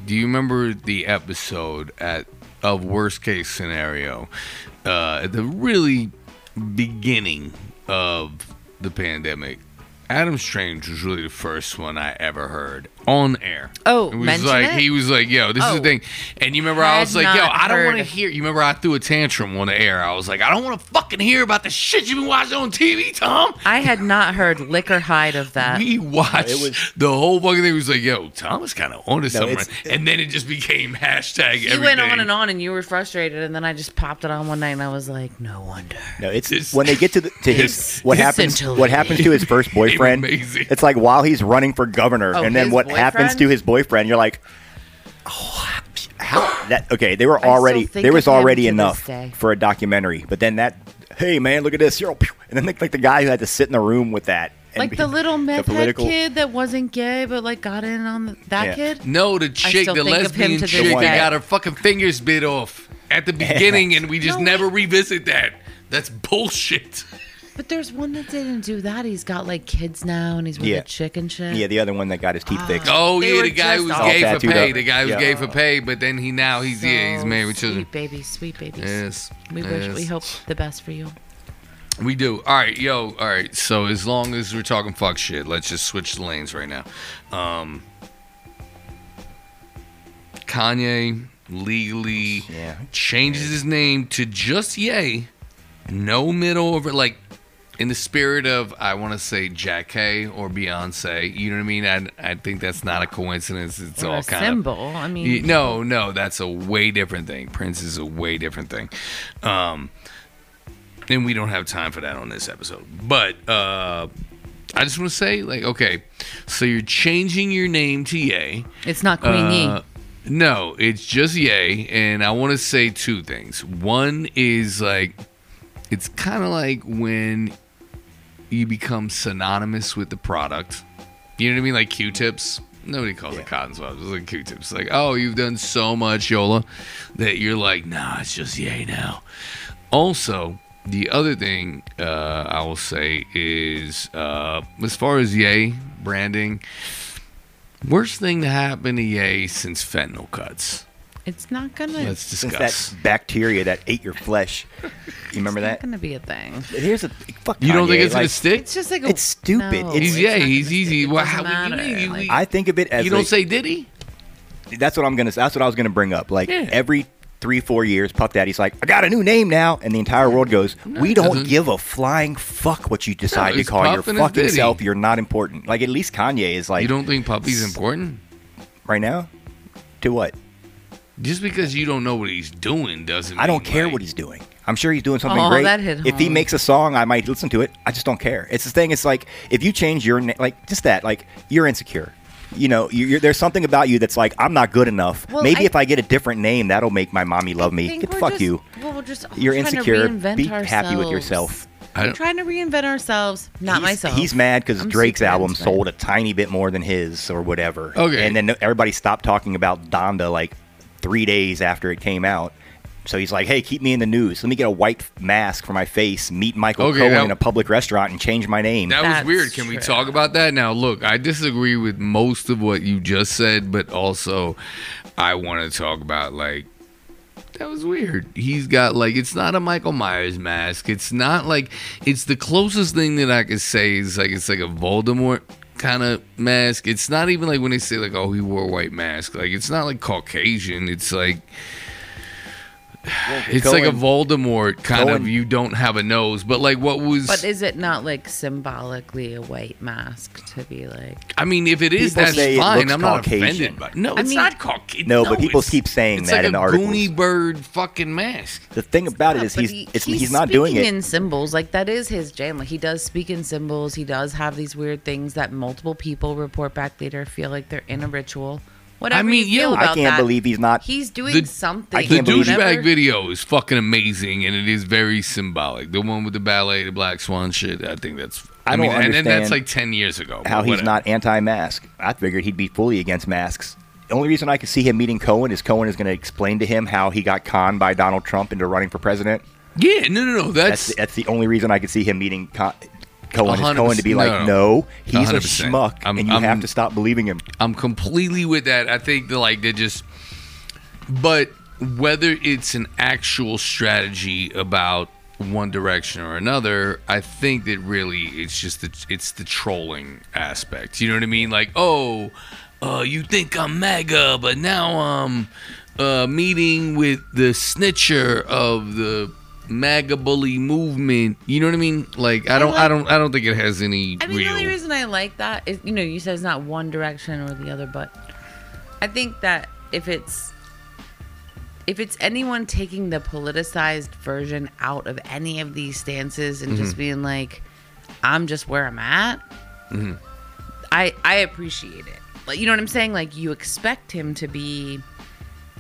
do you remember the episode at of worst case scenario, uh, at the really beginning of the pandemic? Adam Strange was really the first one I ever heard on air. Oh, it was like it? he was like, "Yo, this is Oh. the thing," and you remember I was like, "Yo, not I don't want to hear." You remember I threw a tantrum on the air. I was like, "I don't want to fucking hear about the shit you've been watching on TV, Tom." I had not heard liquor hide of that. we watched it was- the whole fucking thing. It was like, yo, Thomas kind of on to something. it's- and then it just became hashtag You every went day. on and on, and you were frustrated, and then I just popped it on one night, and I was like, "No wonder." No, it's This- when they get to the, to his <laughs> what happens scintillating. what happens to his first <laughs> boyfriend. It's like while he's running for governor, Oh, and then his what happens to his boyfriend? You're like, oh, how that? Okay, they were already there was already enough for a documentary, but then that, hey man, look at this, you're all and then like, like the guy who had to sit in the room with that, Like be- the little meth head political- kid that wasn't gay, but like got in on the, that Yeah. kid. No, the chick, the think of him lesbian chick that got her fucking fingers bit off at the <laughs> beginning, and we just No, never revisit that. That's bullshit. But there's one that didn't do that. He's got like kids now, and he's with Yeah. a chick and shit. Yeah, the other one that got his teeth fixed. Oh They yeah, were the guy just who was all gay for tattooed pay. up. The guy who was Yeah. gay for pay, but then he now he's yeah he's married with children. Sweet babies, sweet babies. Yes, We wish, we yes. hope the best for you. We do. All right, yo. All right. So as long as we're talking fuck shit, let's just switch the lanes right now. Um, Kanye legally Yeah. changes his name to just Ye, no middle over like in the spirit of I want to say Jack K or Beyonce. You know what I mean? I I think that's not a coincidence. It's Or all a kind symbol. I mean, no, no. That's a way different thing. Prince is a way different thing. Um, and we don't have time for that on this episode. But uh, I just want to say, like, okay, so you're changing your name to Ye. it's not Queen Uh, Yee. no, it's just Ye, and I want to say two things. One is like, it's kind of like when you become synonymous with the product. You know what I mean? Like Q-tips. Nobody calls it cotton swabs. It's like Q-tips. Like, oh, you've done so much Yola that you're like, nah, it's just yay now. Also, the other thing uh, I will say is, uh, as far as yay branding, worst thing to happen to yay since fentanyl cuts. It's not gonna. Let's Since discuss. that bacteria that ate your flesh, <laughs> you remember that? It's not that? gonna be a thing. Here's a fuck. You don't think Kanye, it's gonna stick? It's just like a, It's stupid. No, It's- He's yeah, not he's easy. stick. It Well, doesn't how you, matter. you, Like, I think of it as you don't like- say did he? That's what I'm gonna. That's what I was gonna bring up. Like Yeah. every three, four years, Puff Daddy's like, I got a new name now, and the entire world goes, We don't give a flying fuck what you decide to call your Puff and fucking self. You're not important. Like at least Kanye is like You don't think Puffy's important? right now. To what? Just because you don't know what he's doing doesn't. I don't mean, care like- what he's doing. I'm sure he's doing something Oh, great. that hit if he makes a song, I might listen to it. I just don't care. It's the thing. It's like if you change your name, like just that, like you're insecure. you know, you you're, there's something about you that's like, I'm not good enough. Well, Maybe I- if I get a different name, that'll make my mommy love I me. Get the fuck just- you. Well, we're just all You're trying to insecure. reinvent Be happy with yourself. I We're trying to reinvent ourselves. Not he's, myself. He's mad because Drake's album sold a tiny bit more than his or whatever. Okay. And then everybody stopped talking about Donda like three days after it came out. So he's like, "Hey, keep me in the news. Let me get a white mask for my face, meet Michael Okay, Cohen now- in a public restaurant, and change my name." That was weird. Can we talk about that now? Look, I disagree with most of what you just said, but also I want to talk about like that was weird. He's got like it's not a Michael Myers mask. It's not like it's the closest thing that I could say is like it's like a Voldemort kind of mask. It's not even like when they say like oh he wore a white mask. Like it's not like Caucasian. It's like it's like a Voldemort kind of. You don't have a nose. But like what was But is it not like symbolically a white mask to be like? I mean, if it is, that's fine. I'm not Caucasian. offended by. No, I it's mean- not Caucasian. No, but people keep saying it's that like in a articles. Goonie bird fucking mask. The thing about it is he's he- it's, he's, not doing it. in symbols. Like that is his jam. Like he does speak in symbols. He does have these weird things that multiple people report back later feel like they're in a ritual. Whatever mean, you feel yeah, I about can't that, believe he's not. He's doing The- something. I The can't believe whatever. douchebag video is fucking amazing, and it is very symbolic. The one with the ballet, the Black Swan shit. I think that's. I, I don't mean, and, and that's understand like ten years ago. but how he's whatever. not anti-mask. I figured he'd be fully against masks. The only reason I could see him meeting Cohen is Cohen is going to explain to him how he got conned by Donald Trump into running for president. Yeah, no, no, no. That's That's, that's the only reason I could see him meeting Co- Cohen. Is 100%. Cohen to be like, No, no. he's a 100%. schmuck, I'm- and you I'm- have to stop believing him. I'm completely with that. I think that like they just, but whether it's an actual strategy about one direction or another, I think that really it's just the it's the trolling aspect. You know what I mean? Like, oh, uh, you think I'm MAGA, but now I'm uh, meeting with the snitcher of the MAGA bully movement. You know what I mean? Like, I don't, I like- don't, I don't think it has any I mean, real. the only reason I like that is, you know, you said it's not one direction or the other, but I think that if it's if it's anyone taking the politicized version out of any of these stances and Mm-hmm. just being like, I'm just where I'm at, Mm-hmm. I I appreciate it. Like, you know what I'm saying? Like, you expect him to be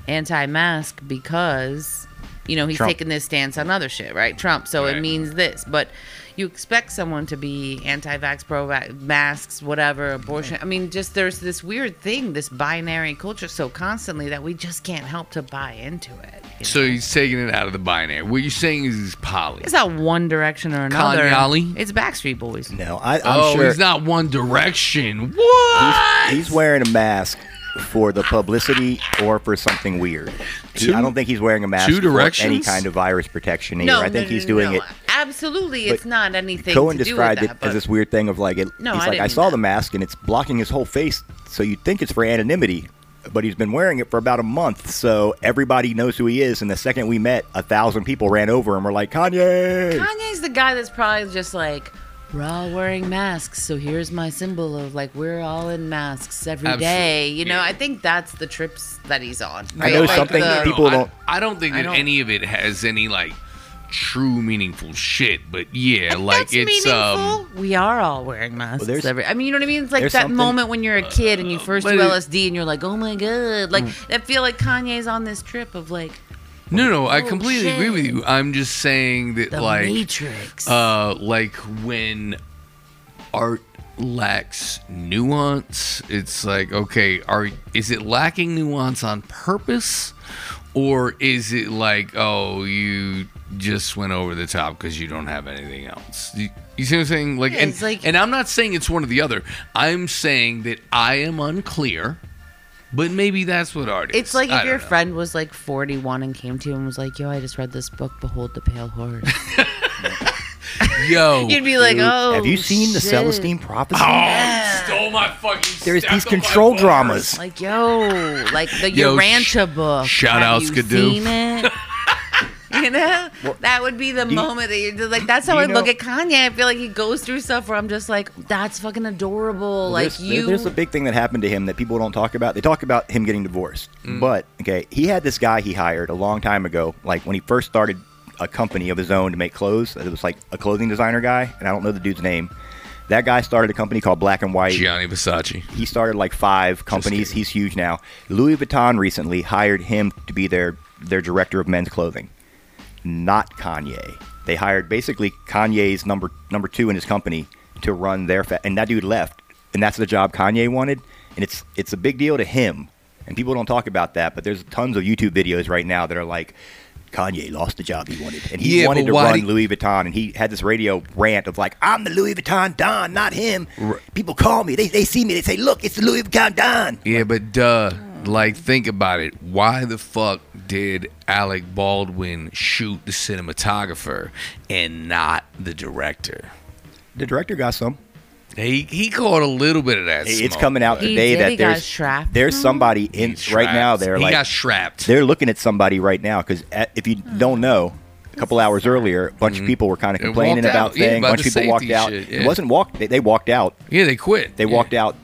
anti-mask because you know he's Trump. taking this stance on other shit, right? Trump. So Right. it means this, but you expect someone to be anti-vax, pro-vax, masks, whatever, abortion. I mean, just there's this weird thing, this binary culture, so constantly that we just can't help to buy into it. you So he's taking it out of the binary. What you're saying is he's poly. it's not one direction or another. Kanye? It's Backstreet Boys. No, I, I'm oh, sure he's not one direction. What? he's wearing a mask for the publicity or for something weird. He- I don't think he's wearing a mask two for any kind of virus protection either. No, I think no, he's doing no. it. Absolutely, it's not anything. Cohen to do described with it that, as this weird thing of like, it, No, he's I like, didn't I saw that. the mask and it's blocking his whole face, so you'd think it's for anonymity. But he's been wearing it for about a month, so everybody knows who he is. And the second we met, a thousand people ran over and were like, Kanye. Kanye's the guy that's probably just like, we're all wearing masks, so here's my symbol of like we're all in masks every day. Absolutely, You know, yeah. I think that's the trips that he's on. I right? know Like something the- people I- don't- I, don't think I that don't- any of it has any like true meaningful shit. But yeah, And like that's it's meaningful. um. we are all wearing masks. there's- every, I mean, you know what I mean? It's like that moment when you're a kid and you first but do LSD and you're like, oh my god, like Mm. I feel like Kanye's on this trip of like No, no, I Oh, completely agree with you. I'm just saying that the like Matrix. uh like when art lacks nuance it's like okay are is it lacking nuance on purpose? Or is it like oh you just went over the top because you don't have anything else? You, you see what i'm saying? Like, Yeah, and, it's like- and i'm not saying it's one or the other. I'm saying that i am unclear but maybe that's what art is it's like I if your know. friend was like 41 and came to you and was like, "Yo, I just read this book, Behold the Pale Horse." <laughs> <laughs> yo You'd be like, Dude, "Oh, have you seen the. Celestine prophecy? oh stole my fucking There's these control dramas. Like, yo, like the Yo, Urantia book. shout Have out, you Skidoo. <laughs> Seen <laughs> it? you know, that would be the you- moment that you're just like. That's how I you look at Kanye. I feel like he goes through stuff where I'm just like, that's fucking adorable. Well, like there's, there- you. there's a big thing that happened to him that people don't talk about. They talk about him getting divorced, mm. but okay, he had this guy he hired a long time ago, like when he first started a company of his own to make clothes. It was like a clothing designer guy, and I don't know the dude's name. That guy started a company called Black and White. Gianni Versace. He started like five companies. He's huge now. Louis Vuitton recently hired him to be their their director of men's clothing, not Kanye. They hired basically Kanye's number number two in his company to run their fa- and that dude left, and that's the job Kanye wanted, and it's it's a big deal to him, and people don't talk about that, but there's tons of YouTube videos right now that are like. Kanye lost the job he wanted, and he Yeah, wanted to run do- Louis Vuitton, and he had this radio rant of like, "I'm the Louis Vuitton Don, not him." People call me, they, they see me, they say, "Look, it's the Louis Vuitton Don." Yeah, but duh. Like, think about it. Why the fuck did Alec Baldwin shoot the cinematographer and not the director? The director got some. He he caught a little bit of that. It's coming out He today did, that he there's strapped. there's somebody in he's right now. strapped. They're he like got strapped. they're looking at somebody right now because eh, if you hmm. don't know, a couple hours earlier, a bunch of mm-hmm. people were kind of complaining about out. Yeah, things. about a bunch of people walked safety out. yeah. It wasn't walked. They, they walked out. Yeah, they quit. They Yeah. walked out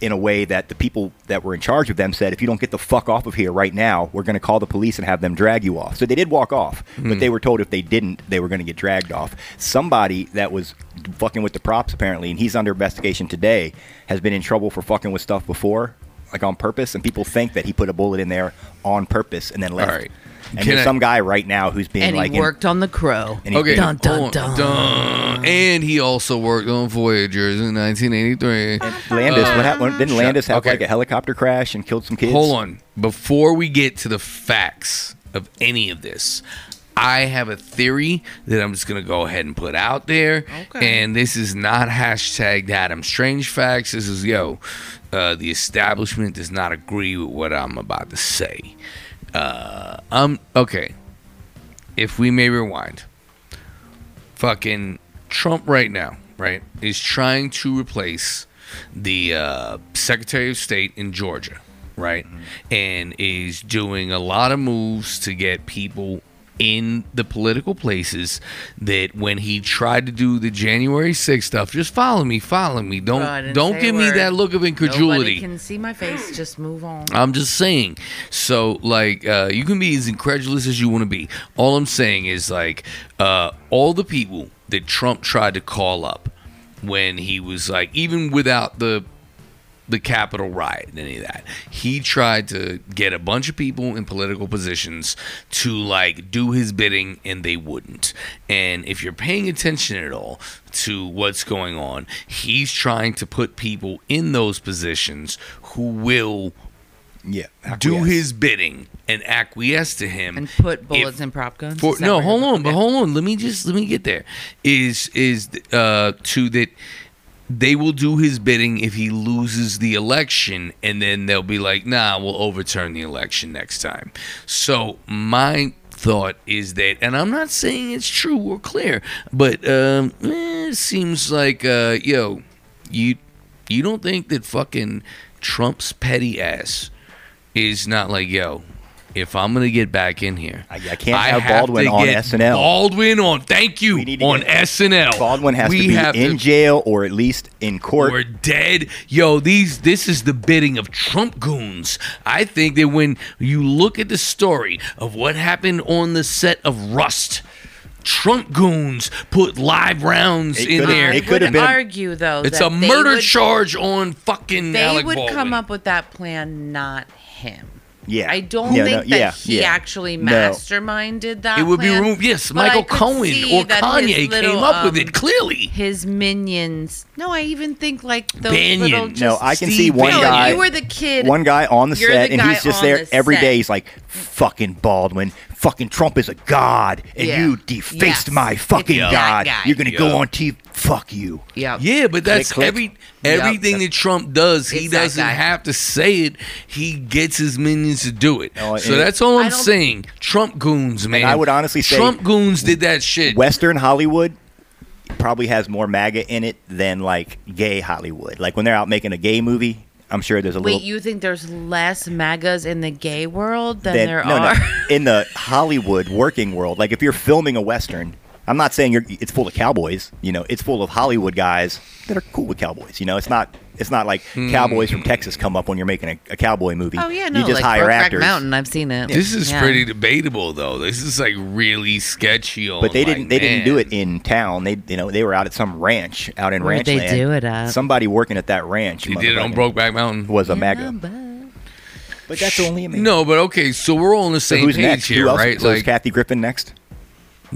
in a way that the people that were in charge of them said, if you don't get the fuck off of here right now, we're going to call the police and have them drag you off. So they did walk off, Hmm. but they were told if they didn't, they were going to get dragged off. Somebody that was fucking with the props apparently, and he's under investigation today, has been in trouble for fucking with stuff before, like on purpose, and people think that he put a bullet in there on purpose and then left. right. And Can there's I- some guy right now who's being and like, he in- worked on the crow. and he's Okay. been- Dun, dun, hold on. dun. Dun. And he also worked on Voyagers in 1983. Landis, what happened? Didn't Landis have okay. like a helicopter crash and killed some kids? Hold on. Before we get to the facts of any of this, I have a theory that I'm just going to go ahead and put out there. Okay. And this is not hashtag Adam Strange facts. This is, yo, uh, the establishment does not agree with what I'm about to say. Uh, um, okay. If we may rewind, fucking Trump right now, right, is trying to replace the uh, Secretary of State in Georgia, right, and is doing a lot of moves to get people in the political places that when he tried to do the January 6th stuff just follow me follow me don't don't give me that look of incredulity Nobody can see my face. Just move on. I'm just saying. So, like, uh, you can be as incredulous as you want to be. All I'm saying is, like, uh, all the people that Trump tried to call up when he was like, even without the the Capitol riot and any of that, he tried to get a bunch of people in political positions to like do his bidding, and they wouldn't. And if you're paying attention at all to what's going on, he's trying to put people in those positions who will Yeah. do his bidding and acquiesce to him And put bullets if- in prop guns. for no hold on but hold on let me just let me get there is is uh to that they will do his bidding if he loses the election and then they'll be like nah we'll overturn the election next time. So my thought is that and i'm not saying it's true or clear but um eh, it seems like uh yo you you don't think that fucking trump's petty ass is not like yo if i'm gonna get back in here I- I can't I have Baldwin to on get SNL. Baldwin on, thank you, We need to on get- SNL. Baldwin has we to be have in jail or at least in court. We're dead. Yo, these this is the bidding of Trump goons. I think that when you look at the story of what happened on the set of Rust, Trump goons put live rounds It in there. I it could have been argue though. it's that a murder would- charge on fucking They Alec would Baldwin. come up with that plan, not him. Yeah. I don't Yeah, think no, that yeah, he yeah. actually No. masterminded that. it would be plan, removed. Yes, but Michael Cohen or that his Kanye came little, up with um, it clearly. His minions. No, I even think like those Bannon. little. No, Just, No, I can Steve see one Bannon. Guy. You were the kid. one guy on the You're set, the and he's just there the every set. day. He's like, "Fucking Baldwin, fucking Trump is a god, and Yeah. you defaced Yes. my fucking It's that god. guy. You're gonna Yeah. go on TV. Fuck you." Yeah. Yeah, but that's click. every Yep. everything that Trump does. He It's that doesn't guy. have to say it. He gets his minions to do it. Oh, so that's all I'm saying. Trump goons, man. I would honestly say- Trump goons did that shit. Western Hollywood probably has more MAGA in it than like gay Hollywood. Like when they're out making a gay movie, I'm sure there's a Wait, little. you think there's less MAGAs in the gay world than than- there no, are? no, in the Hollywood working world. Like if you're filming a western, I'm not saying you're, it's full of cowboys. You know, it's full of Hollywood guys that are cool with cowboys. You know, it's not it's not like hmm. cowboys from Texas come up when you're making a, a cowboy movie. Oh yeah, no, you just like hire Brokeback actors. Mountain. I've seen it. This is Yeah. pretty debatable, though. This is like really sketchy. On, But they didn't. like, They didn't do it in town. They, you know, they were out at some ranch out in Where'd they Ranchland. do it at? Somebody working at that ranch. They did it on Brokeback Mountain. Was a Yeah, MAGA. but- But that's only a man. No, but okay, so we're all on the So same who's page next? here, Who else? right? So is like, Kathy Griffin next?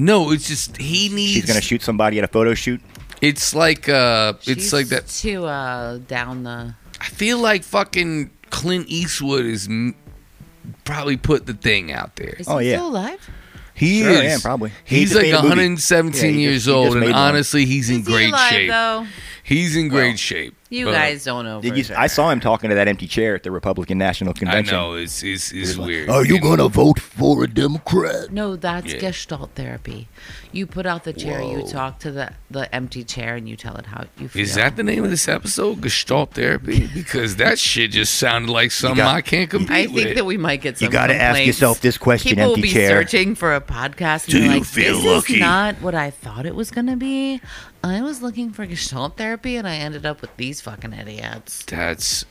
No, it's just he needs. She's gonna shoot somebody at a photo shoot. It's like uh, it's She's like that. to uh down the. I feel like fucking Clint Eastwood is m- probably put the thing out there. Is Oh, he yeah. still alive? He Sure, is. yeah, probably. He He's just like made a movie. 117 Yeah, he years just- he old, just and one. honestly, he's in Is he great alive, shape. Though? He's in great Well, shape. You But, uh, guys don't know. Did you. I saw him talking to that empty chair at the Republican National Convention. I Convention. know it's it's, it's weird. Are you know? gonna vote for a Democrat? No, that's Yeah. Gestalt therapy. You put out the chair, you talk to the the empty chair, and you tell it how you feel. Is that the name of this episode? Gestalt therapy? <laughs> Because that shit just sounded like something got- I can't compete with. I with. think that we might get some. You gotta ask yourself this question, People will empty be chair. searching for a podcast, and Do you like, feel "This lucky?" is not what I thought it was gonna be." I was looking for Gestalt therapy, and I ended up with these fucking idiots. That's.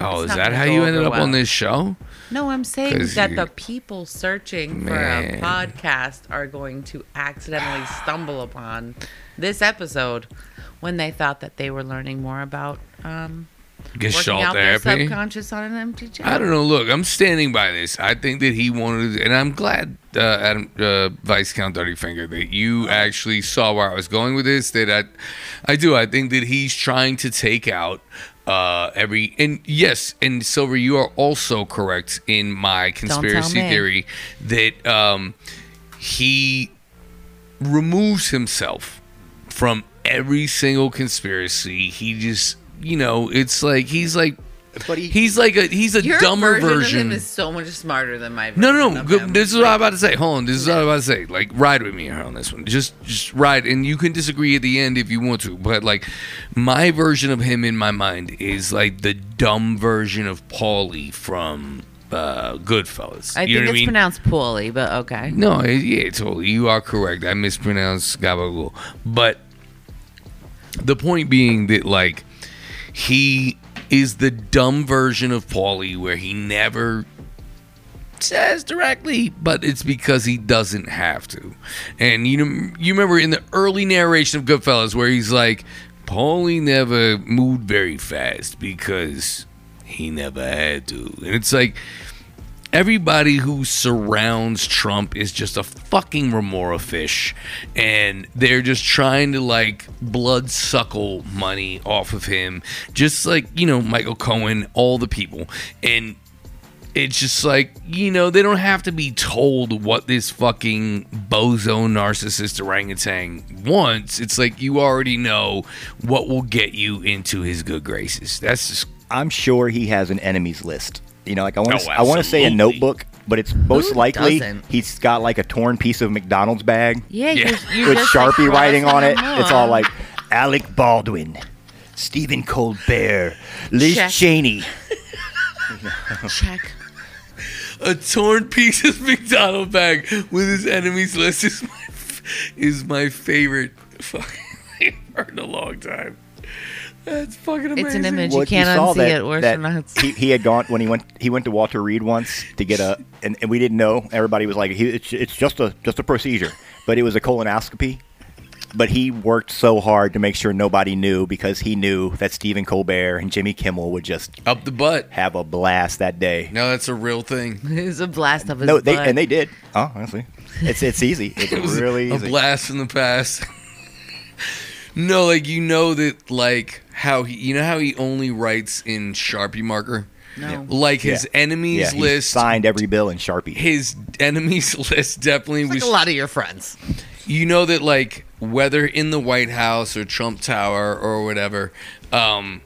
Oh, It's is not that gonna how go you over ended up well. on this show? No, I'm saying 'Cause that you- the people searching for a podcast are going to accidentally stumble upon this episode when they thought that they were learning more about um, working Gestalt out their therapy. subconscious on an empty chair. I don't know. Look, I'm standing by this. I think that he wanted, and I'm glad, uh, Adam, uh, Vice Count Dirty Finger, that you actually saw where I was going with this. That I, I do. I think that he's trying to take out uh, every. And yes, and Silver, you are also correct in my conspiracy theory that um, he removes himself from every single conspiracy. He just, you know, it's like he's like. But he- He's like a he's a Your dumber version, version. of him is so much smarter than my version. no, no, no. of him. this is what I'm about to say. Hold on. This is what I'm about to say. Like, ride with me here on this one. Just, just ride, and you can disagree at the end if you want to. But like, my version of him in my mind is like the dumb version of Paulie from uh, Goodfellas. I you know think what it's I mean? pronounced poorly, but okay. No, it- yeah, totally. You are correct. I mispronounced Gabagool. But the point being that, like, he is the dumb version of Paulie where he never says directly, but it's because he doesn't have to. And you you remember in the early narration of Goodfellas where he's like, Paulie never moved very fast because he never had to. And it's like, everybody who surrounds Trump is just a fucking remora fish, and they're just trying to like blood suckle money off of him, just like you know Michael Cohen, all the people, and it's just like you know they don't have to be told what this fucking bozo narcissist orangutan wants. It's like you already know what will get you into his good graces. That's just I'm sure he has an enemies list. You know, like I want to, Oh, I want to say a notebook, but it's most Who likely doesn't? he's got like a torn piece of McDonald's bag Yeah, Yeah. You're, you're with just, like, Sharpie writing on it. crossing It's all like Alec Baldwin, Stephen Colbert, Liz Check. Cheney. check. a torn piece of McDonald bag with his enemies list is my is my favorite fucking <laughs> thing in a long time. That's fucking amazing. It's an image. Well, you can't saw unsee that- it. Worse that or he, he had gone when he went. He went to Walter Reed once to get a, and, and we didn't know. Everybody was like, he, it's, "It's just a just a procedure," but it was a colonoscopy. But he worked so hard to make sure nobody knew because he knew that Stephen Colbert and Jimmy Kimmel would just Up the butt. have a blast that day. No, that's a real thing. <laughs> It's a blast of his No, they butt. and they did. Oh, honestly, it's it's easy. It's <laughs> It was really a easy. blast from the past. No, like you know that like how he you know how he only writes in Sharpie marker? No. Like his Yeah. enemies yeah, he list signed every bill in Sharpie. his enemies <laughs> list definitely It's like was a lot of your friends. you know that like whether in the White House or Trump Tower or whatever, um,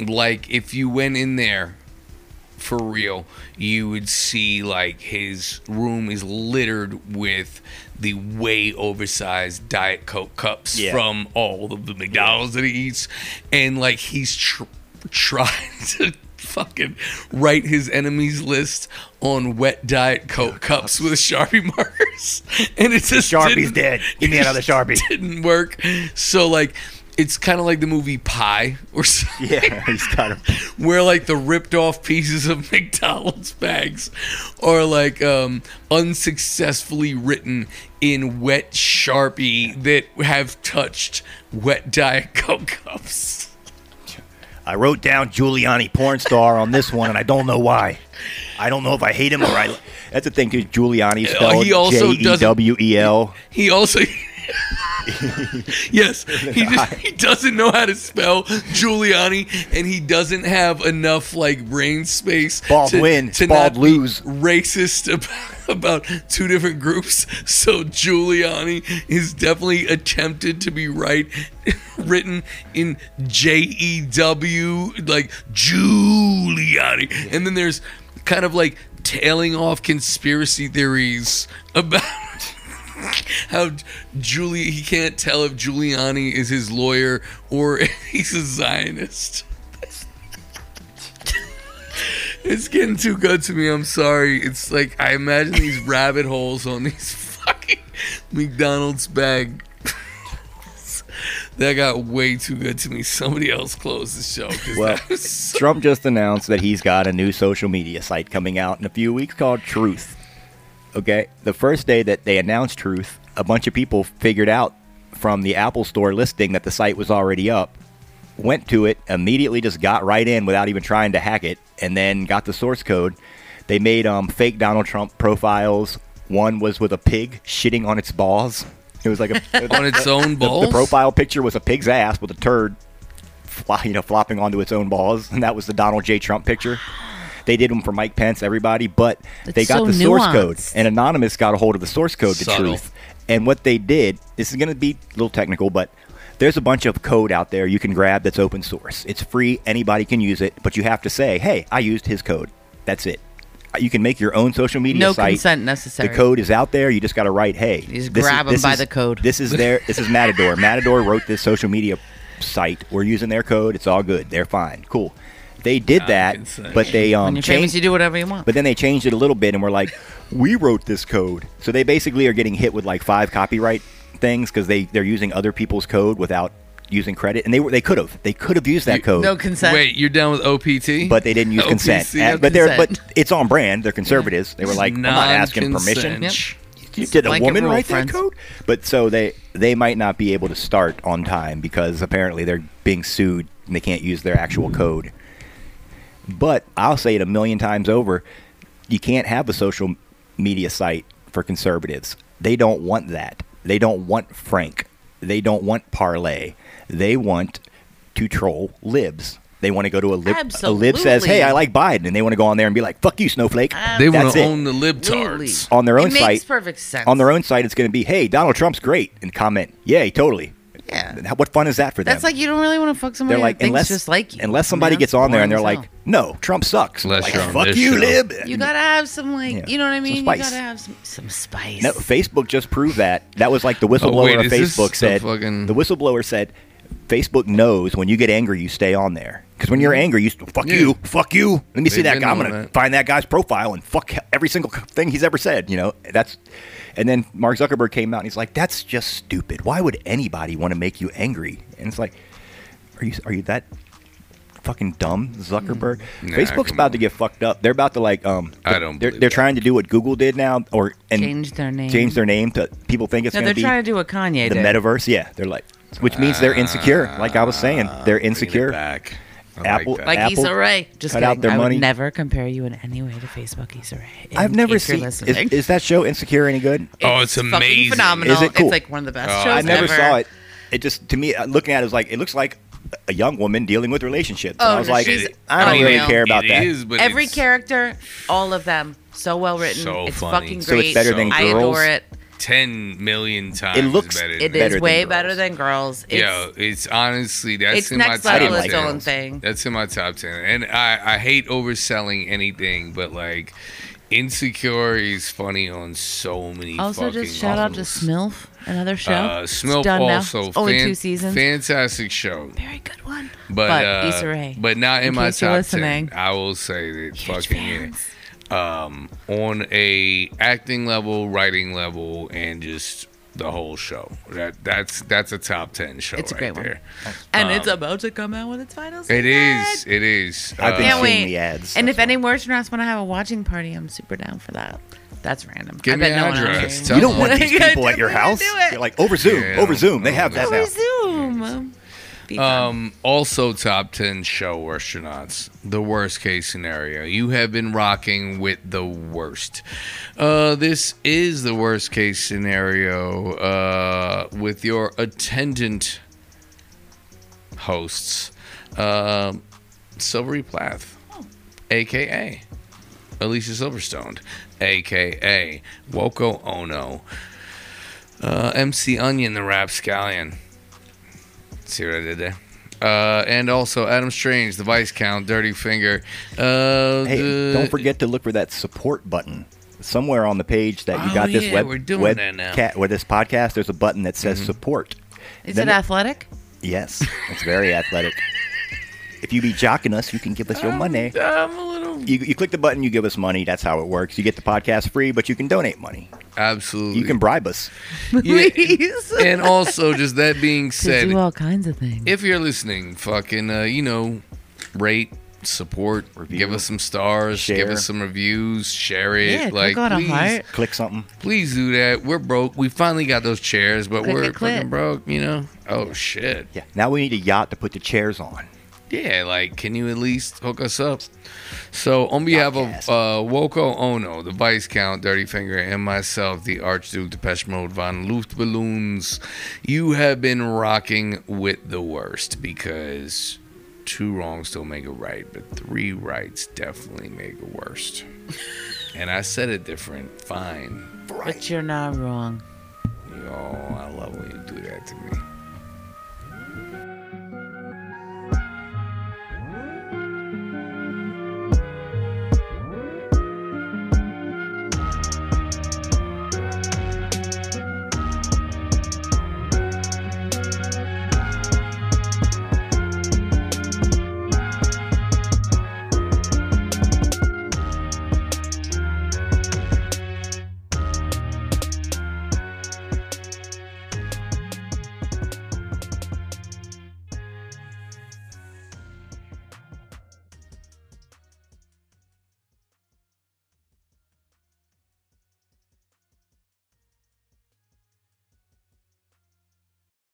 like if you went in there for real, you would see like his room is littered with the way oversized Diet Coke cups Yeah. from all of the McDonald's that he eats, and like he's tr- trying <laughs> to fucking write his enemies list on wet diet coke cups with sharpie <laughs> markers, and it just Sharpie's dead. Give me another Sharpie. Didn't work. So like. It's kind of like the movie Pi or <laughs> something Yeah, he's got <laughs> him. where like the ripped off pieces of <laughs> McDonald's bags are like um, unsuccessfully written in wet Sharpie that have touched wet Diet Coke cups. I wrote down Giuliani porn star on this one, and I don't know why. I don't know if I hate him or I. That's the thing, too. Giuliani spelled he also J E W E L. He also. <laughs> yes, <laughs> he just, he doesn't know how to spell Giuliani, and he doesn't have enough like brain space Bald to, win, to bald not lose. be racist <laughs> about, about two different groups. So Giuliani is definitely attempted to be right, written in J E W like Giuliani, and then there's kind of like tailing off conspiracy theories about <laughs> how Julie he can't tell if Giuliani is his lawyer or <laughs> he's a Zionist. <laughs> It's getting too good to me. I'm sorry. It's like I imagine these rabbit holes on these fucking McDonald's bag. that got way too good to me. Somebody else close the show. Well, so- Trump just announced that he's got a new social media site coming out in a few weeks called Truth. Okay, the first day that they announced Truth, a bunch of people figured out from the Apple Store listing that the site was already up, went to it, immediately just got right in without even trying to hack it, and then got the source code. They made um, fake Donald Trump profiles. One was with a pig shitting on its balls. It was like a <laughs> on its own the, balls. the profile picture was a pig's ass with a turd, fly, you know, flopping onto its own balls, and that was the Donald J. Trump picture. They did them for Mike Pence, everybody, but It's they got so the source code, and Anonymous got a hold of the source code to Subtle. Truth. And what they did, this is going to be a little technical, but there's a bunch of code out there you can grab that's open source. It's free, anybody can use it, but you have to say, "Hey, I used his code." That's it. Uh, you can make your own social media No site. consent necessary. The code is out there. You just got to write, "Hey." You just this is- grab 'em this by is- the code. This is their. This is Matador. <laughs> Matador wrote this social media site. We're using their code. It's all good. They're fine. Cool. They did that, but they um when you're famous, changed. you do whatever you want. But then they changed it a little bit, and we're like, we wrote this code. So they basically are getting hit with like five copyright things because they they're using other people's code without using credit, and they were they could have they could have used that code. no consent. Wait, you're down with OPT? but they didn't use OPC, consent. no And- but they're but consent. it's on brand. They're conservatives. They were like, I'm not asking permission. Non-consent. You did a Blanket woman rule, write friends. that code? But so they they might not be able to start on time because apparently they're being sued and they can't use their actual code. But I'll say it a million times over, you can't have a social media site for conservatives. They don't want that. They don't want Frank. They don't want Parler. They want to troll libs. They want to go to a lib. A lib says, "Hey, I like Biden," and they want to go on there and be like, "Fuck you, snowflake." They want to own the Absolutely. libtards. on their own it makes site. perfect sense. On their own site, it's going to be, "Hey, Donald Trump's great," and comment, "Yay, totally." Yeah. What fun is that for them? That's like you don't really want to fuck somebody they're like that unless just like you. unless I mean, somebody that's gets on there and they're like, hell. "No, Trump sucks." Unless like, you're "Fuck you, show. lib." you gotta have some like, Yeah. you know what I Some mean? You gotta have some, some spice. No, Facebook just proved that. That was like the whistleblower <laughs> Oh, wait, of is this Facebook the said. fucking- The whistleblower said, Facebook knows when you get angry, you stay on there. Because when you're angry, you fuck Yeah. you, fuck you. Let me see They've that guy. I'm gonna that. find that guy's profile and fuck every single thing he's ever said. You know, that's. And then Mark Zuckerberg came out and he's like, "That's just stupid. Why would anybody want to make you angry?" And it's like, are you are you that fucking dumb, Zuckerberg? Nah, Facebook's about on. to get fucked up. They're about to like um. I don't They're, they're trying to do what Google did now, or and Change their name. Change their name to people think it's no, going they're be trying to do what Kanye the did. metaverse. Yeah, they're like, which means they're insecure. Like I was saying, they're Ah, Bringing it insecure. back. I Apple- like that. like Apple Issa Rae. Just cut kidding. out their I money. would never compare you in any way to Facebook, Issa Rae. I've never if you're seen. Is, is that show Insecure any good? Oh, it's fucking amazing. phenomenal. Is it cool? It's like one of the best Oh, shows I never ever. saw it. It just to me, uh, looking at it, was like it looks like a young woman dealing with relationships. And Oh, I was like, I don't really unreal. care about It that. is, but Every character, all of them, so well written. So it's funny. fucking So it's great. better than I Girls? adore it. Ten million times. It looks- better It than is better way than better than girls. It's, Yo, it's honestly that's it's in next my top level like its 10. own thing. That's in my top ten, and I I hate overselling anything, but like Insecure is funny on so many. Also, fucking just shout out to. Smilf, another show. Uh, Smilf done now. also It's only fan- two seasons. Fantastic show, Very good one. but But uh, Issa Rae, but not in, in my case top listening. ten. I will say that Huge fucking yeah. fans. Um, on a acting level, writing level, and just the whole show. That that's that's a top ten show. It's a right great one. there. And it's about to come out with its final season. It is. It is. I've been Uh, Can't seeing wait. the ads. And that's if any why. Worsternauts want to have a watching party, I'm super down for that. That's random. Give I me bet an no one else you don't want <laughs> these people at your house. do. You're like over Zoom, Yeah, over Zoom. They have that know. now. Resume. Be fun. Um, also top 10 show astronauts. The worst case scenario. You have been rocking with the worst. Uh, this is the worst case scenario uh, with your attendant hosts. Um Silvery Plath, aka Alicia Silverstone, aka Woko Ono, uh, MC Onion, the Rapscallion. See what I did there? Uh, and also Adam Strange, the Vice Count, Dirty Finger. Uh, Hey, the- don't forget to look for that support button somewhere on the page that you Oh, got this yeah, web we're doing web that now. cat with this podcast. There's a button that Mm-hmm. says support. Is then it it- athletic? Yes, it's very athletic. <laughs> If you be jocking us, you can give us your money. I'm a little. You, you click the button, you give us money. That's how it works. You get the podcast free, but you can donate money. Absolutely. You can bribe us. Yeah, Please. and also, just that being <laughs> said, do all kinds of things. if you're listening, fucking, uh, you know, rate, support, Review. give us some stars, give Share. us some reviews, share it. yeah, like, click on a please, heart. Click something. please do that. We're broke. We finally got those chairs, but Click we're it, click. fucking broke. You know? Oh shit. Yeah. Now we need a yacht to put the chairs on. Yeah, like, can you at least hook us up? So, on behalf of uh, Woko Ono, the Vice Count, Dirty Finger, and myself, the Archduke Depeche Mode Von Luftballoons, you have been rocking with the worst because two wrongs don't make a right, but three rights definitely make a worst. <laughs> and I said it different. Fine. But you're not wrong. Yo, I love when you do that to me.